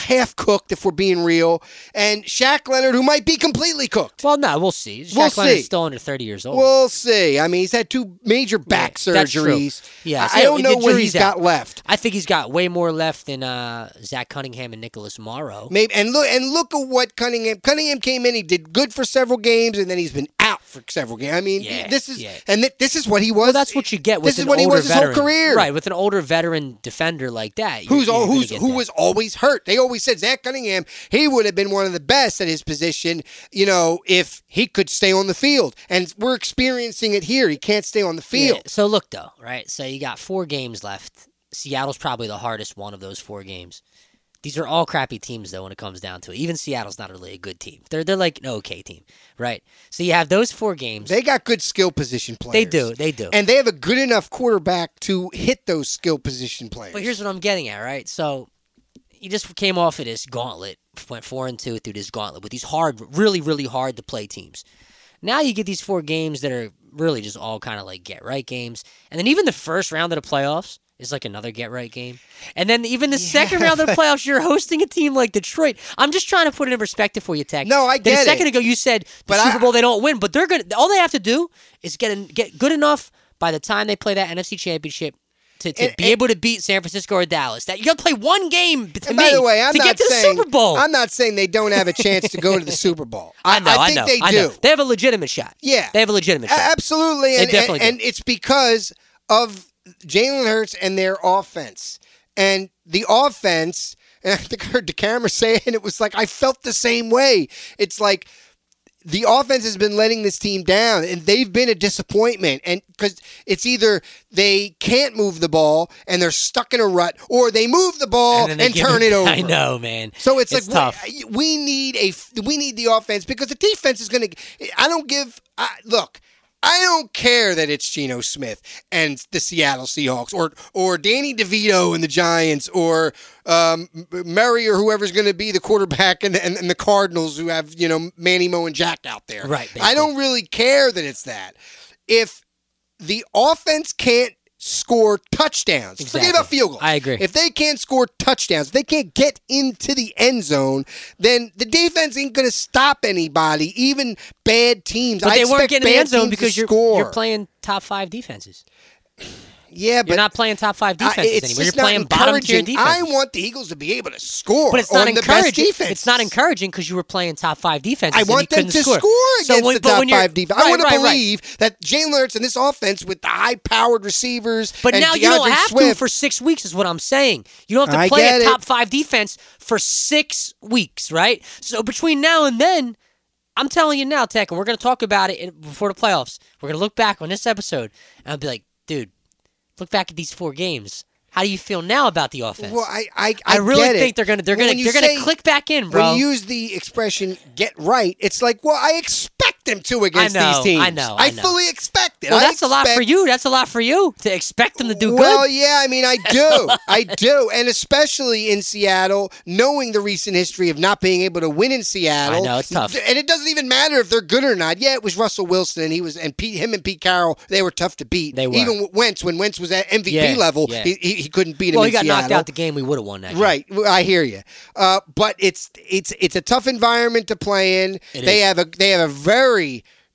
half cooked if we're being real, and Shaq Leonard, who might be completely cooked. Well, no, we'll see. Shaq We'll Leonard's see. still under thirty years old. We'll see. I mean, he's had two major back Yeah, surgeries. Yeah, I, I don't know what he's got left. I think he's got way more left than uh, Zach Cunningham and Nicholas Morrow. Maybe and look and look at what Cunningham Cunningham came in. He did good for several games, and then he's been out for several games. I mean, Yeah, this is yeah. and th- this is what he was. Well, that's what you get with This is an what he older was his whole veteran. career. right? With an older veteran defender like that, you're- Who's all, who's who that. was always hurt? They always said Zach Cunningham. He would have been one of the best at his position, you know, if he could stay on the field. And we're experiencing it here. He can't stay on the field. Yeah, So look though, right? So you got four games left. Seattle's probably the hardest one of those four games. These are all crappy teams though when it comes down to it. Even Seattle's not really a good team. They're they're like an okay team, right? So you have those four games. They got good skill position players. They do, they do. And they have a good enough quarterback to hit those skill position players. But here's what I'm getting at, right? So you just came off of this gauntlet, went four and two through this gauntlet with these hard, really, really hard to play teams. Now you get these four games that are really just all kind of like get right games, and then even the first round of the playoffs is like another get right game, and then even the second round of the playoffs, you're hosting a team like Detroit. I'm just trying to put it in perspective for you, Tek. No, I get A second it. ago, you said the But Super I- Bowl they don't win, but they're gonna. All they have to do is get in, get good enough by the time they play that NFC Championship. To, to And- be and- able to beat San Francisco or Dallas, that you got to play one game to me by the way, I'm to get to saying the Super Bowl. I'm not saying they don't have a chance to go to the Super Bowl. I know, I, think know, they I do. know. They have a legitimate shot. Yeah. they have a legitimate shot. Absolutely, and, definitely and it's because of Jalen Hurts and their offense, and the offense. And I think I heard the camera say it, and it was like I felt the same way. It's like the offense has been letting this team down, and they've been a disappointment. And because it's either they can't move the ball and they're stuck in a rut, or they move the ball and, give turn it over. I know, man. So it's, It's like tough. We, we need a we need the offense because the defense is going to. I don't give. I, look, I don't care that it's Geno Smith and the Seattle Seahawks or or Danny DeVito and the Giants or um, Murray or whoever's going to be the quarterback and, and and the Cardinals who have you know Manny Moe and Jack out there. Right, I don't really care that it's that. If the offense can't score touchdowns, forget about field goals. I agree. If they can't score touchdowns, if they can't get into the end zone, then the defense ain't going to stop anybody, even bad teams. But I they weren't getting in the end zone because you're you're playing top five defenses. Yeah, but You're not playing top five I- defenses it's anymore. You're playing bottom tier defenses. I want the Eagles to be able to score but it's not on the best encouraging. defense. It's not encouraging because you were playing top five defense. I and you want them to score, score, So against when- the top five defense. I Right, want to right, right. believe that Jalen Hurts and this offense with the high-powered receivers. But and now you don't DeAndre have to for six weeks, is what I'm saying. You don't have to I play a it. top five defense for six weeks, right? So between now and then, I'm telling you now, Tek, and we're going to talk about it in, before the playoffs. We're going to look back on this episode, and I'll be like, dude, look back at these four games. How do you feel now about the offense? Well, I I, I, I really get it. think they're gonna they're When gonna they're gonna click back in, bro. When you use the expression "get right," it's like, well, I expect them to against I know, these teams. I know, I know. fully expect it. well, that's a lot for you. That's a lot for you to expect them to do Well, good. Well, yeah, I mean, I do, I do, and especially in Seattle, knowing the recent history of not being able to win in Seattle. I know, it's tough. and it doesn't even matter if they're good or not. Yeah, it was Russell Wilson, and he was, and Pete, him and Pete Carroll, they were tough to beat. They were. Even Wentz, when Wentz was at MVP Yeah, level, yeah. he, he, he couldn't beat him. Well, in he got Seattle. knocked out the game. We would have won that. game. Right, I hear you. Uh, but it's it's it's a tough environment to play in. It they is. have a they have a very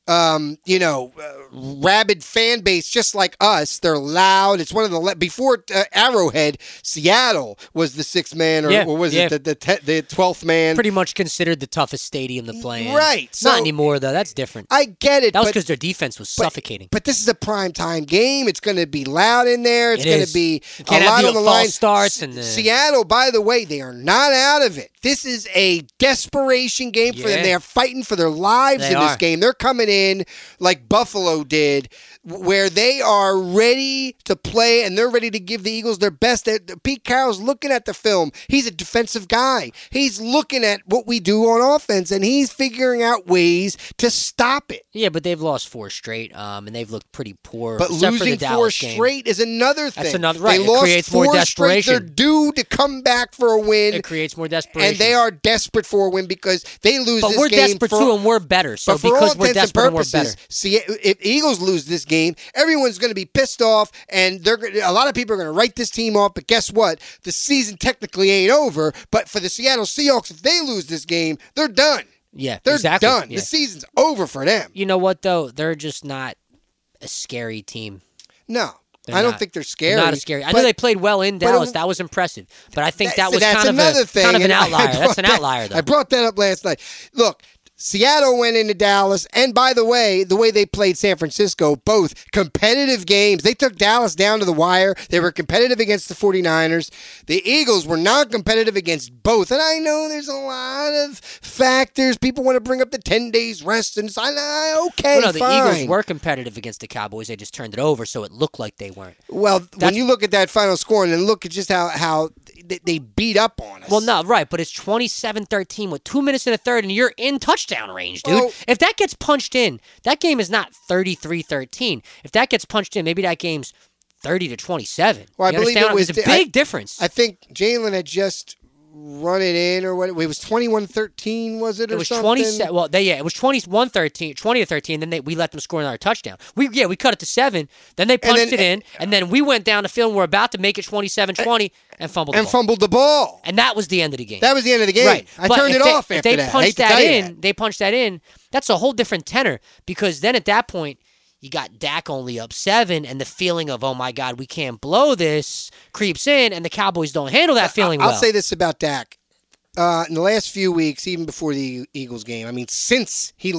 um, you know uh, rabid fan base, just like us. They're loud. It's one of the le- before uh, Arrowhead, Seattle was the sixth man, or, Yeah, or was yeah. it the the te- the twelfth man? Pretty much considered the toughest stadium to play in. Right, Not anymore though. That's different. I get it. that was because their defense was but- suffocating. But this is a prime time game. It's going to be loud in there. It's It going to be a lot on the line. starts and the- Seattle, by the way, they are not out of it. This is a desperation game for them. They are fighting for their lives They in this game. They're coming in like Buffalo did, where they are ready to play and they're ready to give the Eagles their best. Pete Carroll's looking at the film. He's a defensive guy. He's looking at what we do on offense and he's figuring out ways to stop it. yeah, but they've lost four straight, um, and they've looked pretty poor. But losing four game. straight is another thing. That's another- right, They it lost creates more four straight. They're due to come back for a win, It creates more desperation. and they are desperate for a win because they lose But this we're desperate for, too, and we're better. So but for because all we're intents and desperate, and we're purposes, better. see, if Eagles lose this game, everyone's going to be pissed off, and they're a lot of people are going to write this team off. But guess what? The season technically ain't over. But for the Seattle Seahawks, if they lose this game, they're done. Yeah, They're exactly. done. Yeah. The season's over for them. You know what though? They're just not a scary team. No, They're I don't not. think they're scary. Not scary. I know they played well in but it- Dallas. that was impressive. But I think that That's- was kind of a kind of an outlier. That's an that- outlier though. I brought that up last night. Look, Seattle went into Dallas, and by the way, the way they played San Francisco, both competitive games. They took Dallas down to the wire. They were competitive against the 49ers. The Eagles were not competitive against both. And I know there's a lot of factors. People want to bring up the 10 days rest, and it's I, I- ah, okay, Well, no, the fine. Eagles were competitive against the Cowboys. They just turned it over, so it looked like they weren't. Well, when you look at that final score and then look at just how, how they, they beat up on us. Well, no, right, but it's 27-13 with two minutes in the third, and you're in touchdown range, dude. Well- if that gets punched in, that game is not 33-13. If that gets punched in, maybe that game's 30 to 27. Well, I You believe it was It's a the- I- big difference. I think Jalen had just run it in or what? It was 21 13, was it? It or was something? 20 well they yeah it was 21 13 20 to 13 then they we let them score another touchdown. We yeah we cut it to 7 then they punched then- it in and then we went down the field and we're about to make it 27-20 and fumbled the And ball. fumbled the ball. and that was the end of the game. That was the end of the game. Right. I But turned it they, off if they that. Punched that in, that. they punched that in. That's a whole different tenor because then at that point you got Dak only up seven, and the feeling of oh my god we can't blow this creeps in, and the Cowboys don't handle that feeling well. I'll well. say this about Dak. Uh, in the last few weeks, even before the Eagles game, I mean, since he,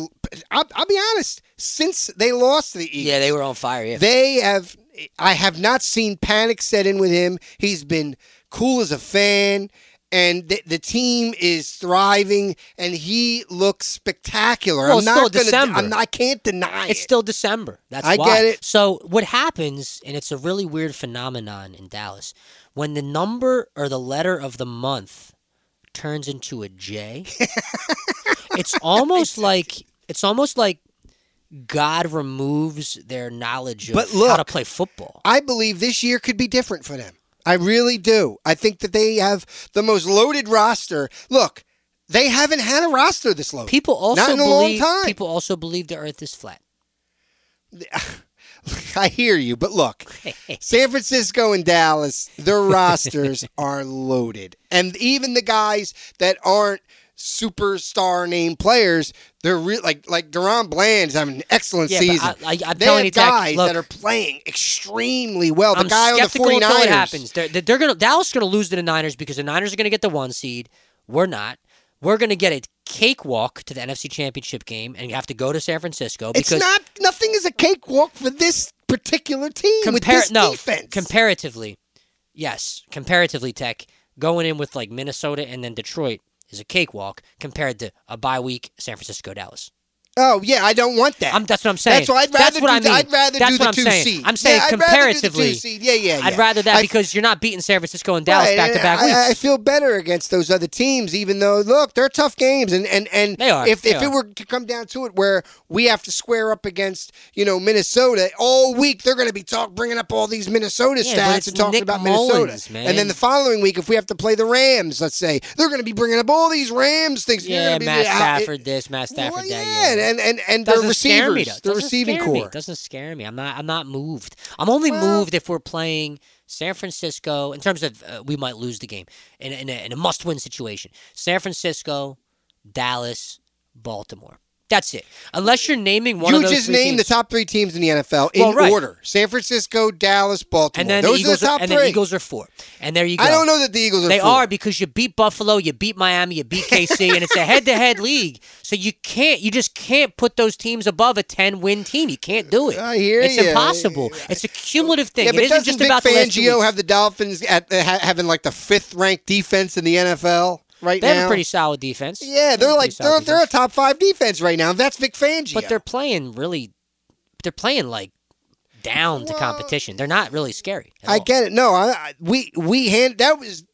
I'll, I'll be honest, since they lost to the Eagles, yeah, they were on fire. Yeah. They have. I have not seen panic set in with him. He's been cool as a fan, and the, the team is thriving, and he looks spectacular. Well, I'm it's not still gonna. December. I'm not, I can't deny it. It's it. still December. That's I why. get it. So what happens, and it's a really weird phenomenon in Dallas, when the number or the letter of the month turns into a J, it's almost like it's almost like God removes their knowledge of But how to play football. I believe this year could be different for them. I really do. I think that they have the most loaded roster. Look, they haven't had a roster this loaded. People also not in a believe long time. people also believe the Earth is flat. I hear you, but look, San Francisco and Dallas, their rosters are loaded. And even the guys that aren't superstar name players, they're re- like like DaRon Bland's having an excellent Yeah, season. I- I- I'm they telling have you, guys look- that are playing extremely well. The I'm guy on the skeptical 49ers. until it happens. They're, they're gonna Dallas is gonna lose to the Niners because the Niners are gonna get the one seed. We're not. We're gonna get a cakewalk to the NFC Championship game and you have to go to San Francisco It's because not nothing is a cakewalk for this particular team with compar- this no defense. comparatively, yes, comparatively, Tek going in with like Minnesota and then Detroit is a cakewalk compared to a bye week San Francisco Dallas. Oh yeah, I don't want that. I'm, that's what I'm saying. That's why I'd rather That's what do I the- mean. I'd rather That's do the I'm two saying. seed. I'm saying Yeah, I'd rather do the comparatively. seed. Yeah, yeah, I'd rather that I- because you're not beating San Francisco and Dallas Right, back to back I- weeks. I, feel better against those other teams, even though look, they're tough games, and and and They are, if they if it were to come down to it, where we have to square up against you know Minnesota all week, they're going to be talk bringing up all these Minnesota Yeah, stats and talking Nick about Mullens, Minnesota, man. and then the following week, if we have to play the Rams, let's say they're going to be bringing up all these Rams things. Yeah, Matt Stafford this, Matt Stafford that. yeah, and and and the doesn't me, receivers, though. the Doesn't receiving scare me. core. Doesn't scare me. I'm not. I'm not moved. I'm only Well- moved if we're playing San Francisco in terms of uh, we might lose the game in, in, a, in a must-win situation. San Francisco, Dallas, Baltimore. That's it. Unless you're naming one you of those just three named the top three teams in the NFL in Well, right. order: San Francisco, Dallas, Baltimore. and then Those the Eagles are the top and three. then Eagles are four. And there you go. I don't know that the Eagles are. They four. are because you beat Buffalo, you beat Miami, you beat KC, and it's a head-to-head league. So you can't, you just can't put those teams above a ten-win team. You can't do it. I hear you. It's ya. impossible. It's a cumulative thing. Yeah, but it isn't doesn't just Vic about the Fangio weeks. have the Dolphins at uh, having like the fifth ranked defense in the NFL right They now? have a pretty solid defense. yeah, They they're a like they're, they're a top five defense right now. That's Vic Fangio. but they're playing really. They're playing like down to competition. They're not really scary. I all. get it. No, I, I, we we hand that was.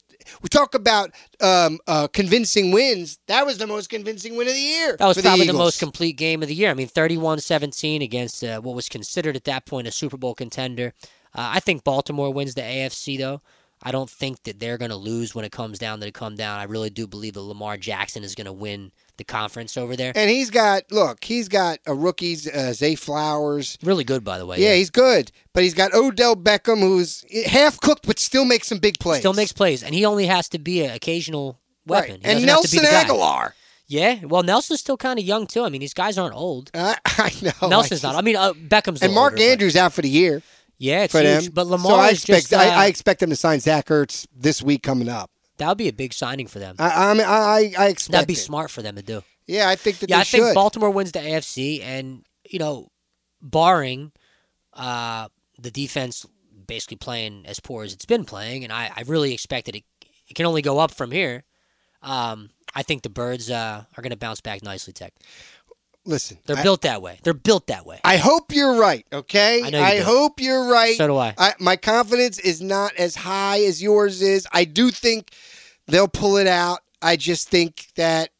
We talk about um, uh, convincing wins. That was the most convincing win of the year. That was probably the, Eagles. most complete game of the year. I mean, 31-17 against uh, what was considered at that point a Super Bowl contender. Uh, I think Baltimore wins the AFC though. I don't think that they're going to lose when it comes down to the come down. I really do believe that Lamar Jackson is going to win the conference over there. And he's got look, he's got a rookies, uh, Zay Flowers. Really good, by the way. Yeah, he's good, but he's got Odell Beckham, who's half cooked but still makes some big plays. still makes plays, and he only has to be an occasional weapon. right. And doesn't have to be Nelson. Agholor. Yeah, well, Nelson's still kind of young too. I mean, these guys aren't old. Uh, I know. Nelson's I not. I mean, uh, Beckham's and Mark older, but- Andrews out for the year Yeah, it's for huge. them. But Lamar so I expect uh, I, I expect them to sign Zach Ertz this week coming up. that would be a big signing for them. I I mean, I, I- I expect That'd be it. smart for them to do. Yeah, I think that Yeah, I think. Baltimore wins the AFC, and you know, barring uh, the defense basically playing as poor as it's been playing, and I, I really expect that it, it can only go up from here. Um, I think the Birds uh, are going to bounce back nicely. Tek, Listen, they're I, built that way. They're built that way. I hope you're right. Okay, I know you do. hope you're right. So do I. I. My confidence is not as high as yours is. I do think they'll pull it out. I just think that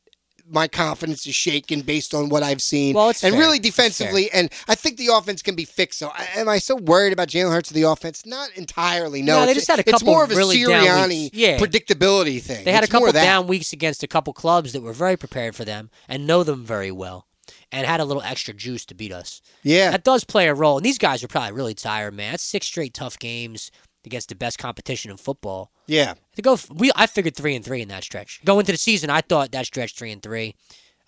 my confidence is shaken based on what I've seen. Well, it's and fair. really defensively, and I think the offense can be fixed. So, I- am I so worried about Jalen Hurts of the offense? Not entirely. No, No, they It's- just had a couple. It's more of a really Sirianni. Yeah. predictability thing. They had It's a couple down weeks against a couple clubs that were very prepared for them and know them very well, and had a little extra juice to beat us. Yeah, That does play a role. And these guys are probably really tired, man. That's six straight tough games against the best competition in football. yeah. To go, we I figured three and three in that stretch. Going into the season, I thought that stretch three and three.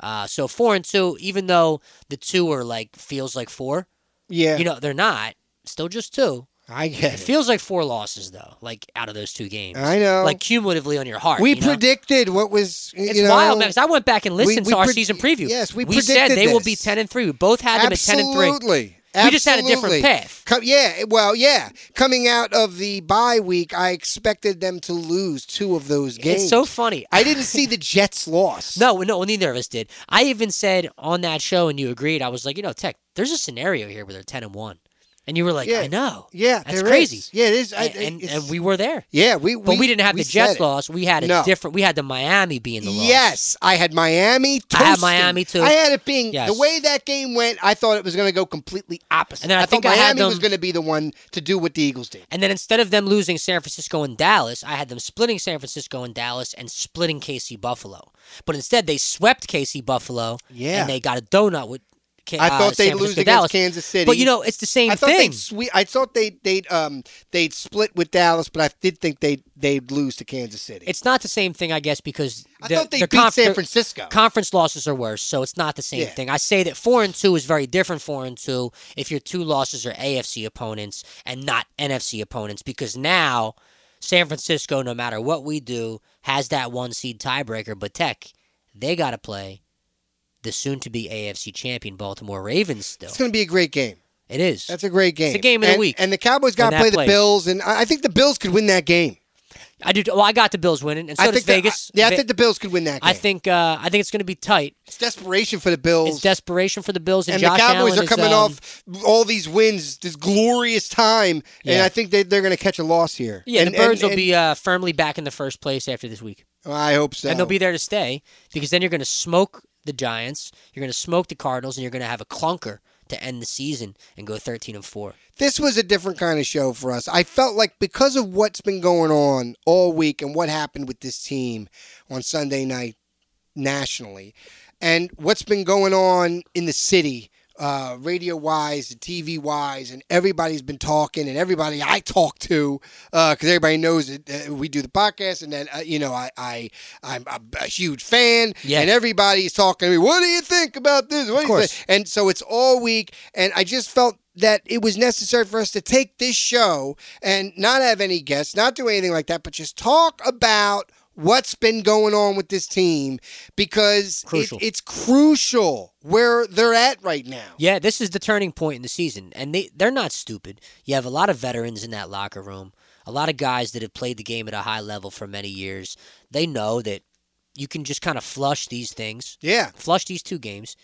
Uh, so four and two, even though the two are like feels like four, Yeah, you know they're not. Still just two. I It get it. feels like four losses though, like out of those two games. I know. Like cumulatively on your heart. we you know? predicted what was. It's you know, wild, man. 'cause I went back and we- listened we to our pred- season preview. yes, we said predicted they will be ten and three. We both had them at ten and three. Absolutely. We just had a different path. Co- yeah, well, yeah. Coming out of the bye week, I expected them to lose two of those games. It's so funny. I didn't see the Jets loss. No, no, neither of us did. I even said on that show, and you agreed. I was like, you know, Tek, there's a scenario here where they're ten and one, and you were like, Yeah. I know. Yeah, That's crazy. is. Yeah, it is. I, and, and, and we were there, yeah, we, but we, didn't have we the Jets loss. We had a No. different. We had the Miami being the loss. Yes, I had Miami. I had. Miami, too. I had it being Yes. the way that game went. I thought it was going to go completely opposite. And then I thought think I had Miami was going to be the one to do what the Eagles did. And then instead of them losing San Francisco and Dallas, I had them splitting San Francisco and Dallas and splitting KC Buffalo. But instead, they swept KC Buffalo. Yeah. And they got a donut with. I uh, thought they'd lose against Dallas. Kansas City. But you know, it's the same I thing. I thought they they'd um they'd split with Dallas, but I did think they they'd lose to Kansas City. It's not the same thing, I guess, because I the- thought they beat conf- San Francisco. Conference losses are worse, so it's not the same Yeah. thing. I say that four and two is very different. Four and two, if your two losses are AFC opponents and not NFC opponents, because now San Francisco, no matter what we do, has that one seed tiebreaker. But Tek, they got to play the soon-to-be AFC champion Baltimore Ravens. Still, it's going to be a great game. it is. That's a great game. It's a game of the and, week And the Cowboys got to play the. Bills, and I I think the Bills could win that game. I do. Well, I got the Bills winning, and so I does think Vegas. yeah, I think the Bills could win that game. I think. Uh, I think it's going to be tight. it's desperation for the Bills. It's desperation for the Bills, and, and Josh the Cowboys Allen are is, coming um, off all these wins, this glorious time, and I think they, they're going to catch a loss here. Yeah, and, the Birds and- will be uh, firmly back in the first place after this week, I hope so. and they'll be there to stay because then you're going to smoke the Giants, you're going to smoke the Cardinals, and you're going to have a clunker to end the season and go 13 and four. this was a different kind of show for us. I felt like because of what's been going on all week and what happened with this team on Sunday night nationally, and what's been going on in the city, uh, radio wise and TV wise, and everybody's been talking, and everybody I talk to, because everybody knows that uh, we do the podcast, and then uh, you know I I I'm a, a huge fan, Yeah. and everybody's talking to me. What do you think about this? What do you course. think? And so it's all week, and I just felt that it was necessary for us to take this show and not have any guests, not do anything like that, but just talk about what's been going on with this team because it, it's crucial where they're at right now. Yeah, this is the turning point in the season, and they they're not stupid. You have a lot of veterans in that locker room, a lot of guys that have played the game at a high level for many years. They know that you can just kind of flush these things, Yeah. flush these two games,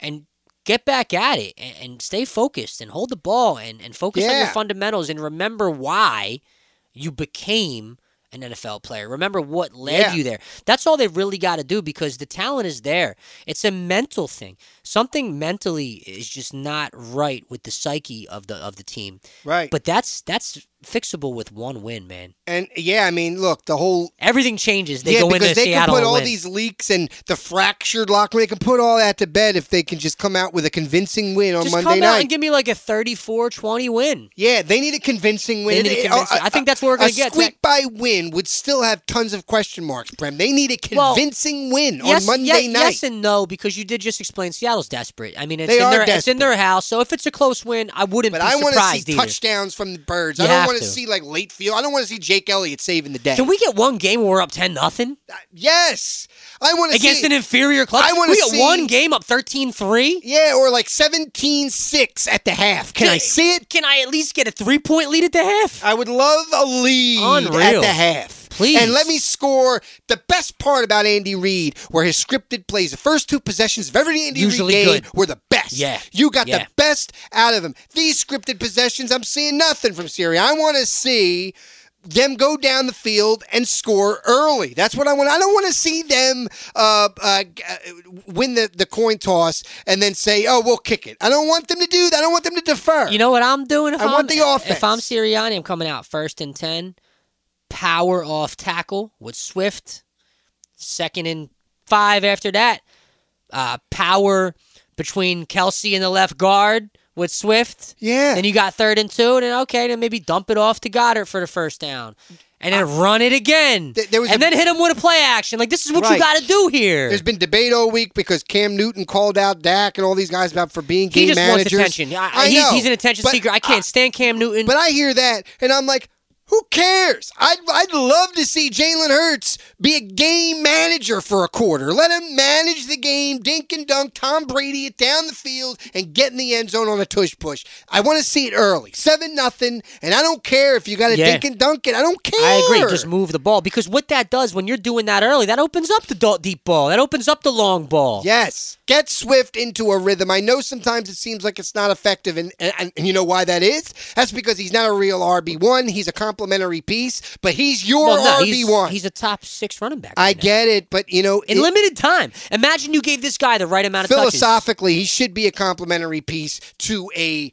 and get back at it and, and stay focused and hold the ball and, and focus on your fundamentals and remember why you became an NFL player. Remember what led Yeah. you there. That's all they really got to do because the talent is there. It's a mental thing. Something mentally is just not right with the psyche of the of the team. Right. But that's that's fixable with one win, man. and yeah, I mean, look, the whole Everything changes. They yeah, go because into they Seattle can put all win. these leaks and the fractured locker. They can put all that to bed if they can just come out with a convincing win on just Monday come out night. and give me like a 34-20 win. Yeah, they need a convincing win. They need a convincing- uh, I think that's what we're gonna a get, squeak Zach. by win would still have tons of question marks, Prem. They need a Well, convincing win yes, on Monday ye- night. Yes and no because you did just explain Seattle's desperate. I mean, it's They in are their it's in their house, so if it's a close win, I wouldn't but I want to see either. touchdowns from the birds. You I don't have want to. to see like late field. I don't want to see Jake Elliott saving the day. Can we get one game where we're up ten nothing uh, Yes, I want to see against see an inferior club? I wanna see- one game up 13-3? Yeah, or like 17-6 at the half. Can I see it? Can I at least get a three point lead at the half? I would love a lead at the half. Please. And let me score the best part about Andy Reid, where his scripted plays, the first two possessions of every Andy Usually Reid game good. were the best. Yeah. You got Yeah. the best out of him. These scripted possessions, I'm seeing nothing from Syria. I want to see them go down the field and score early. That's what I want. I don't want to see them uh, uh, uh, win the, the coin toss and then say, "Oh, we'll kick it." I don't want them to do that. I don't want them to defer. You know what I'm doing? If I am want the offense. If I'm Sirianni, I'm coming out first and ten, power off tackle with Swift. Second and five after that, uh, power between Kelce and the left guard with Swift. yeah. Then you got third and two, and then okay, then maybe dump it off to Goedert for the first down. And then run it again. Th- there was and a- then hit him with a play action. Like this is what Right. you got to do here. There's been debate all week because Cam Newton called out Dak and all these guys about for being he game just managers. wants attention. I, I he's, know, he's an attention but seeker. I can't stand Cam Newton. But I hear that and I'm like, who cares? I'd, I'd love to see Jalen Hurts be a game manager for a quarter. Let him manage the game, dink and dunk, Tom Brady it down the field, and get in the end zone on a tush push. I want to see it early, seven nothing, and I don't care if you got to Yeah. dink and dunk it. I don't care. I agree. Just move the ball because what that does when you're doing that early, that opens up the deep ball. That opens up the long ball. Yes. Get Swift into a rhythm. I know sometimes it seems like it's not effective, and, and, and you know why that is? That's because he's not a real RB1. He's a complementary piece, but he's your Well, no, RB1. he's, he's a top six running back. I right now. get it, but you know, in it- limited time. Imagine you gave this guy the right amount of touches. philosophically, he should be a complementary piece to a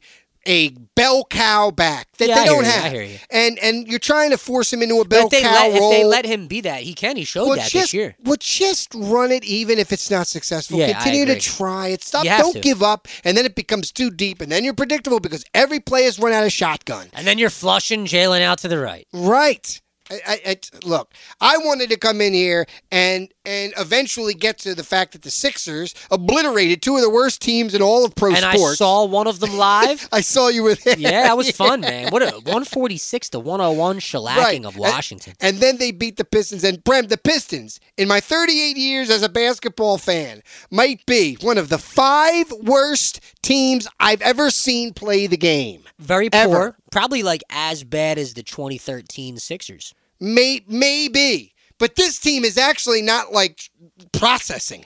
a bell cow back that Yeah, they don't you, have. you. And and you're trying to force him into a bell cow let role. if they let him be that, he can. He showed well, that just, this year. well, just run it even if it's not successful. Yeah, Continue to try it. Stop. Don't to. give up. And then it becomes too deep. And then you're predictable because every play is run out of shotgun. And then you're flushing Jalen out to the right. Right. I, I, I, look, I wanted to come in here and and eventually get to the fact that the Sixers obliterated two of the worst teams in all of pro and sports. I saw one of them live. I saw you with him. yeah, that was fun, man. What a 146 to 101 shellacking Right. of Washington. And, then they beat the Pistons. And Prem, the Pistons, in my 38 years as a basketball fan, might be one of the five worst teams I've ever seen play the game. Very ever. Probably like as bad as the 2013 Sixers. May, maybe. But this team is actually not like processing.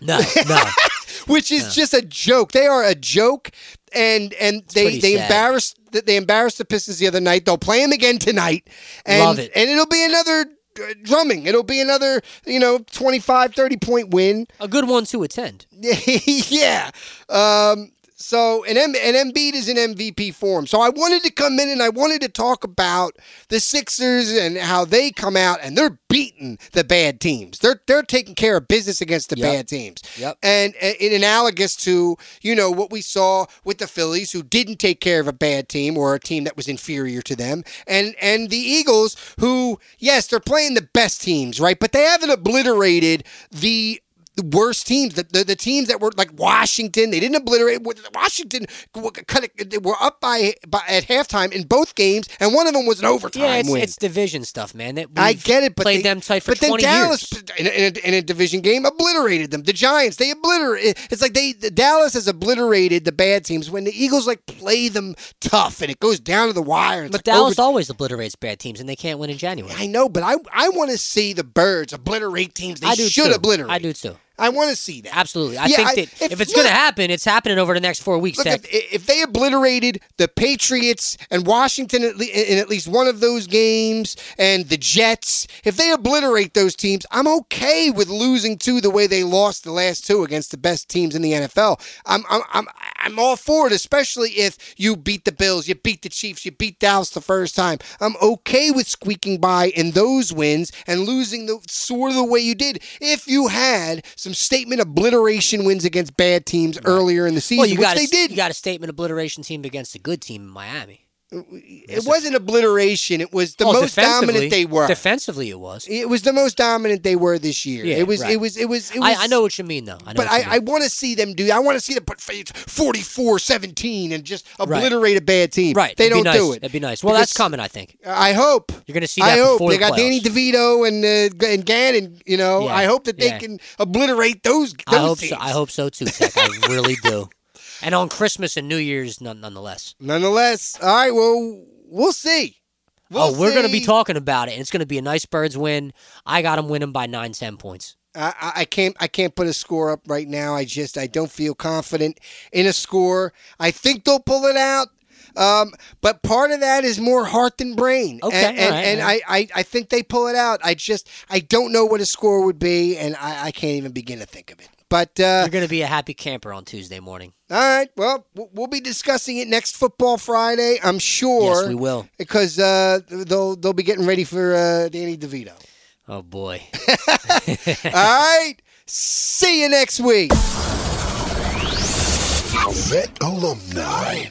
No, no. which is just a joke. They are a joke, and and they they sad. embarrassed they embarrassed the Pistons the other night. They'll play them again tonight, and Love it. and it'll be another uh, drumming. It'll be another you know 25, 30 point win. a good one to attend. yeah. Um, so and M- and Embiid is in MVP form. So I wanted to come in and I wanted to talk about the Sixers and how they come out and they're beating the bad teams. They're they're taking care of business against the Yep. bad teams. Yep. And in analogous to you know what we saw with the Phillies, who didn't take care of a bad team or a team that was inferior to them, and and the Eagles, who yes, they're playing the best teams, right? But they haven't obliterated the the worst teams, the, the the teams that were like Washington, they didn't obliterate. Washington cut it, they were up by, by at halftime in both games, and one of them was an overtime Yeah, it's, win. it's division stuff, man. That I get it, but played they, them tight for but then 20 Dallas years. in a, in, a, in a division game obliterated them. The Giants they obliterated. It's like they the Dallas has obliterated the bad teams when the Eagles like play them tough and it goes down to the wire. But like oh, Dallas over- always obliterates bad teams, and they can't win in January. I know, but I I want to see the Birds obliterate teams they should too. obliterate. I do too. I want to see that. Absolutely. I Yeah, think I- that if- if, it's going to happen, it's happening over the next four weeks. Look, if, if they obliterated the Patriots and Washington at le- in at least one of those games, and the Jets, if they obliterate those teams, I'm okay with losing two the way they lost the last two against the best teams in the NFL. I'm I'm I'm, I'm all for it, especially if you beat the Bills, you beat the Chiefs, you beat Dallas the first time. I'm okay with squeaking by in those wins and losing the sort of the way you did if you had some statement obliteration wins against bad teams earlier in the season, well, you which got they a, did. You got a statement obliteration team against a good team in Miami. It wasn't obliteration. It was the Oh, most dominant they were. Defensively, it was. it was the most dominant they were this year. Yeah, it was. right. It was. It was. It was. I, I know what you mean, though. I know But I, I want to see them do. I want to see them put 44-17 and just obliterate a bad team. right. They it'd don't nice. do it. That'd be nice. Well, that's coming, I think. I hope. You're going to see I that hope before they the got Danny. DeVito and uh, and Gannon. You know, Yeah, I hope that they yeah. can obliterate those. those I hope teams. so. I hope so too, Tek. I really do. And on Christmas and New Year's, none, nonetheless. Nonetheless, all right. Well, we'll see. We'll oh, we're going to be talking about it, and it's going to be a nice Birds win. I got them winning by nine, ten points. I, I- can't I can't put a score up right now. I just I don't feel confident in a score. I think they'll pull it out. Um, but part of that is more heart than brain. Okay, and, and, right, and right. I, I, I think they pull it out. I just I don't know what a score would be, and I, I can't even begin to think of it. But uh, You're going to be a happy camper on Tuesday morning. All right, well, we'll- we'll be discussing it next football Friday, I'm sure. Yes, we will. because uh, they'll they'll be getting ready for uh, Danny DeVito. Oh boy. All right, see you next week. Vet alumni.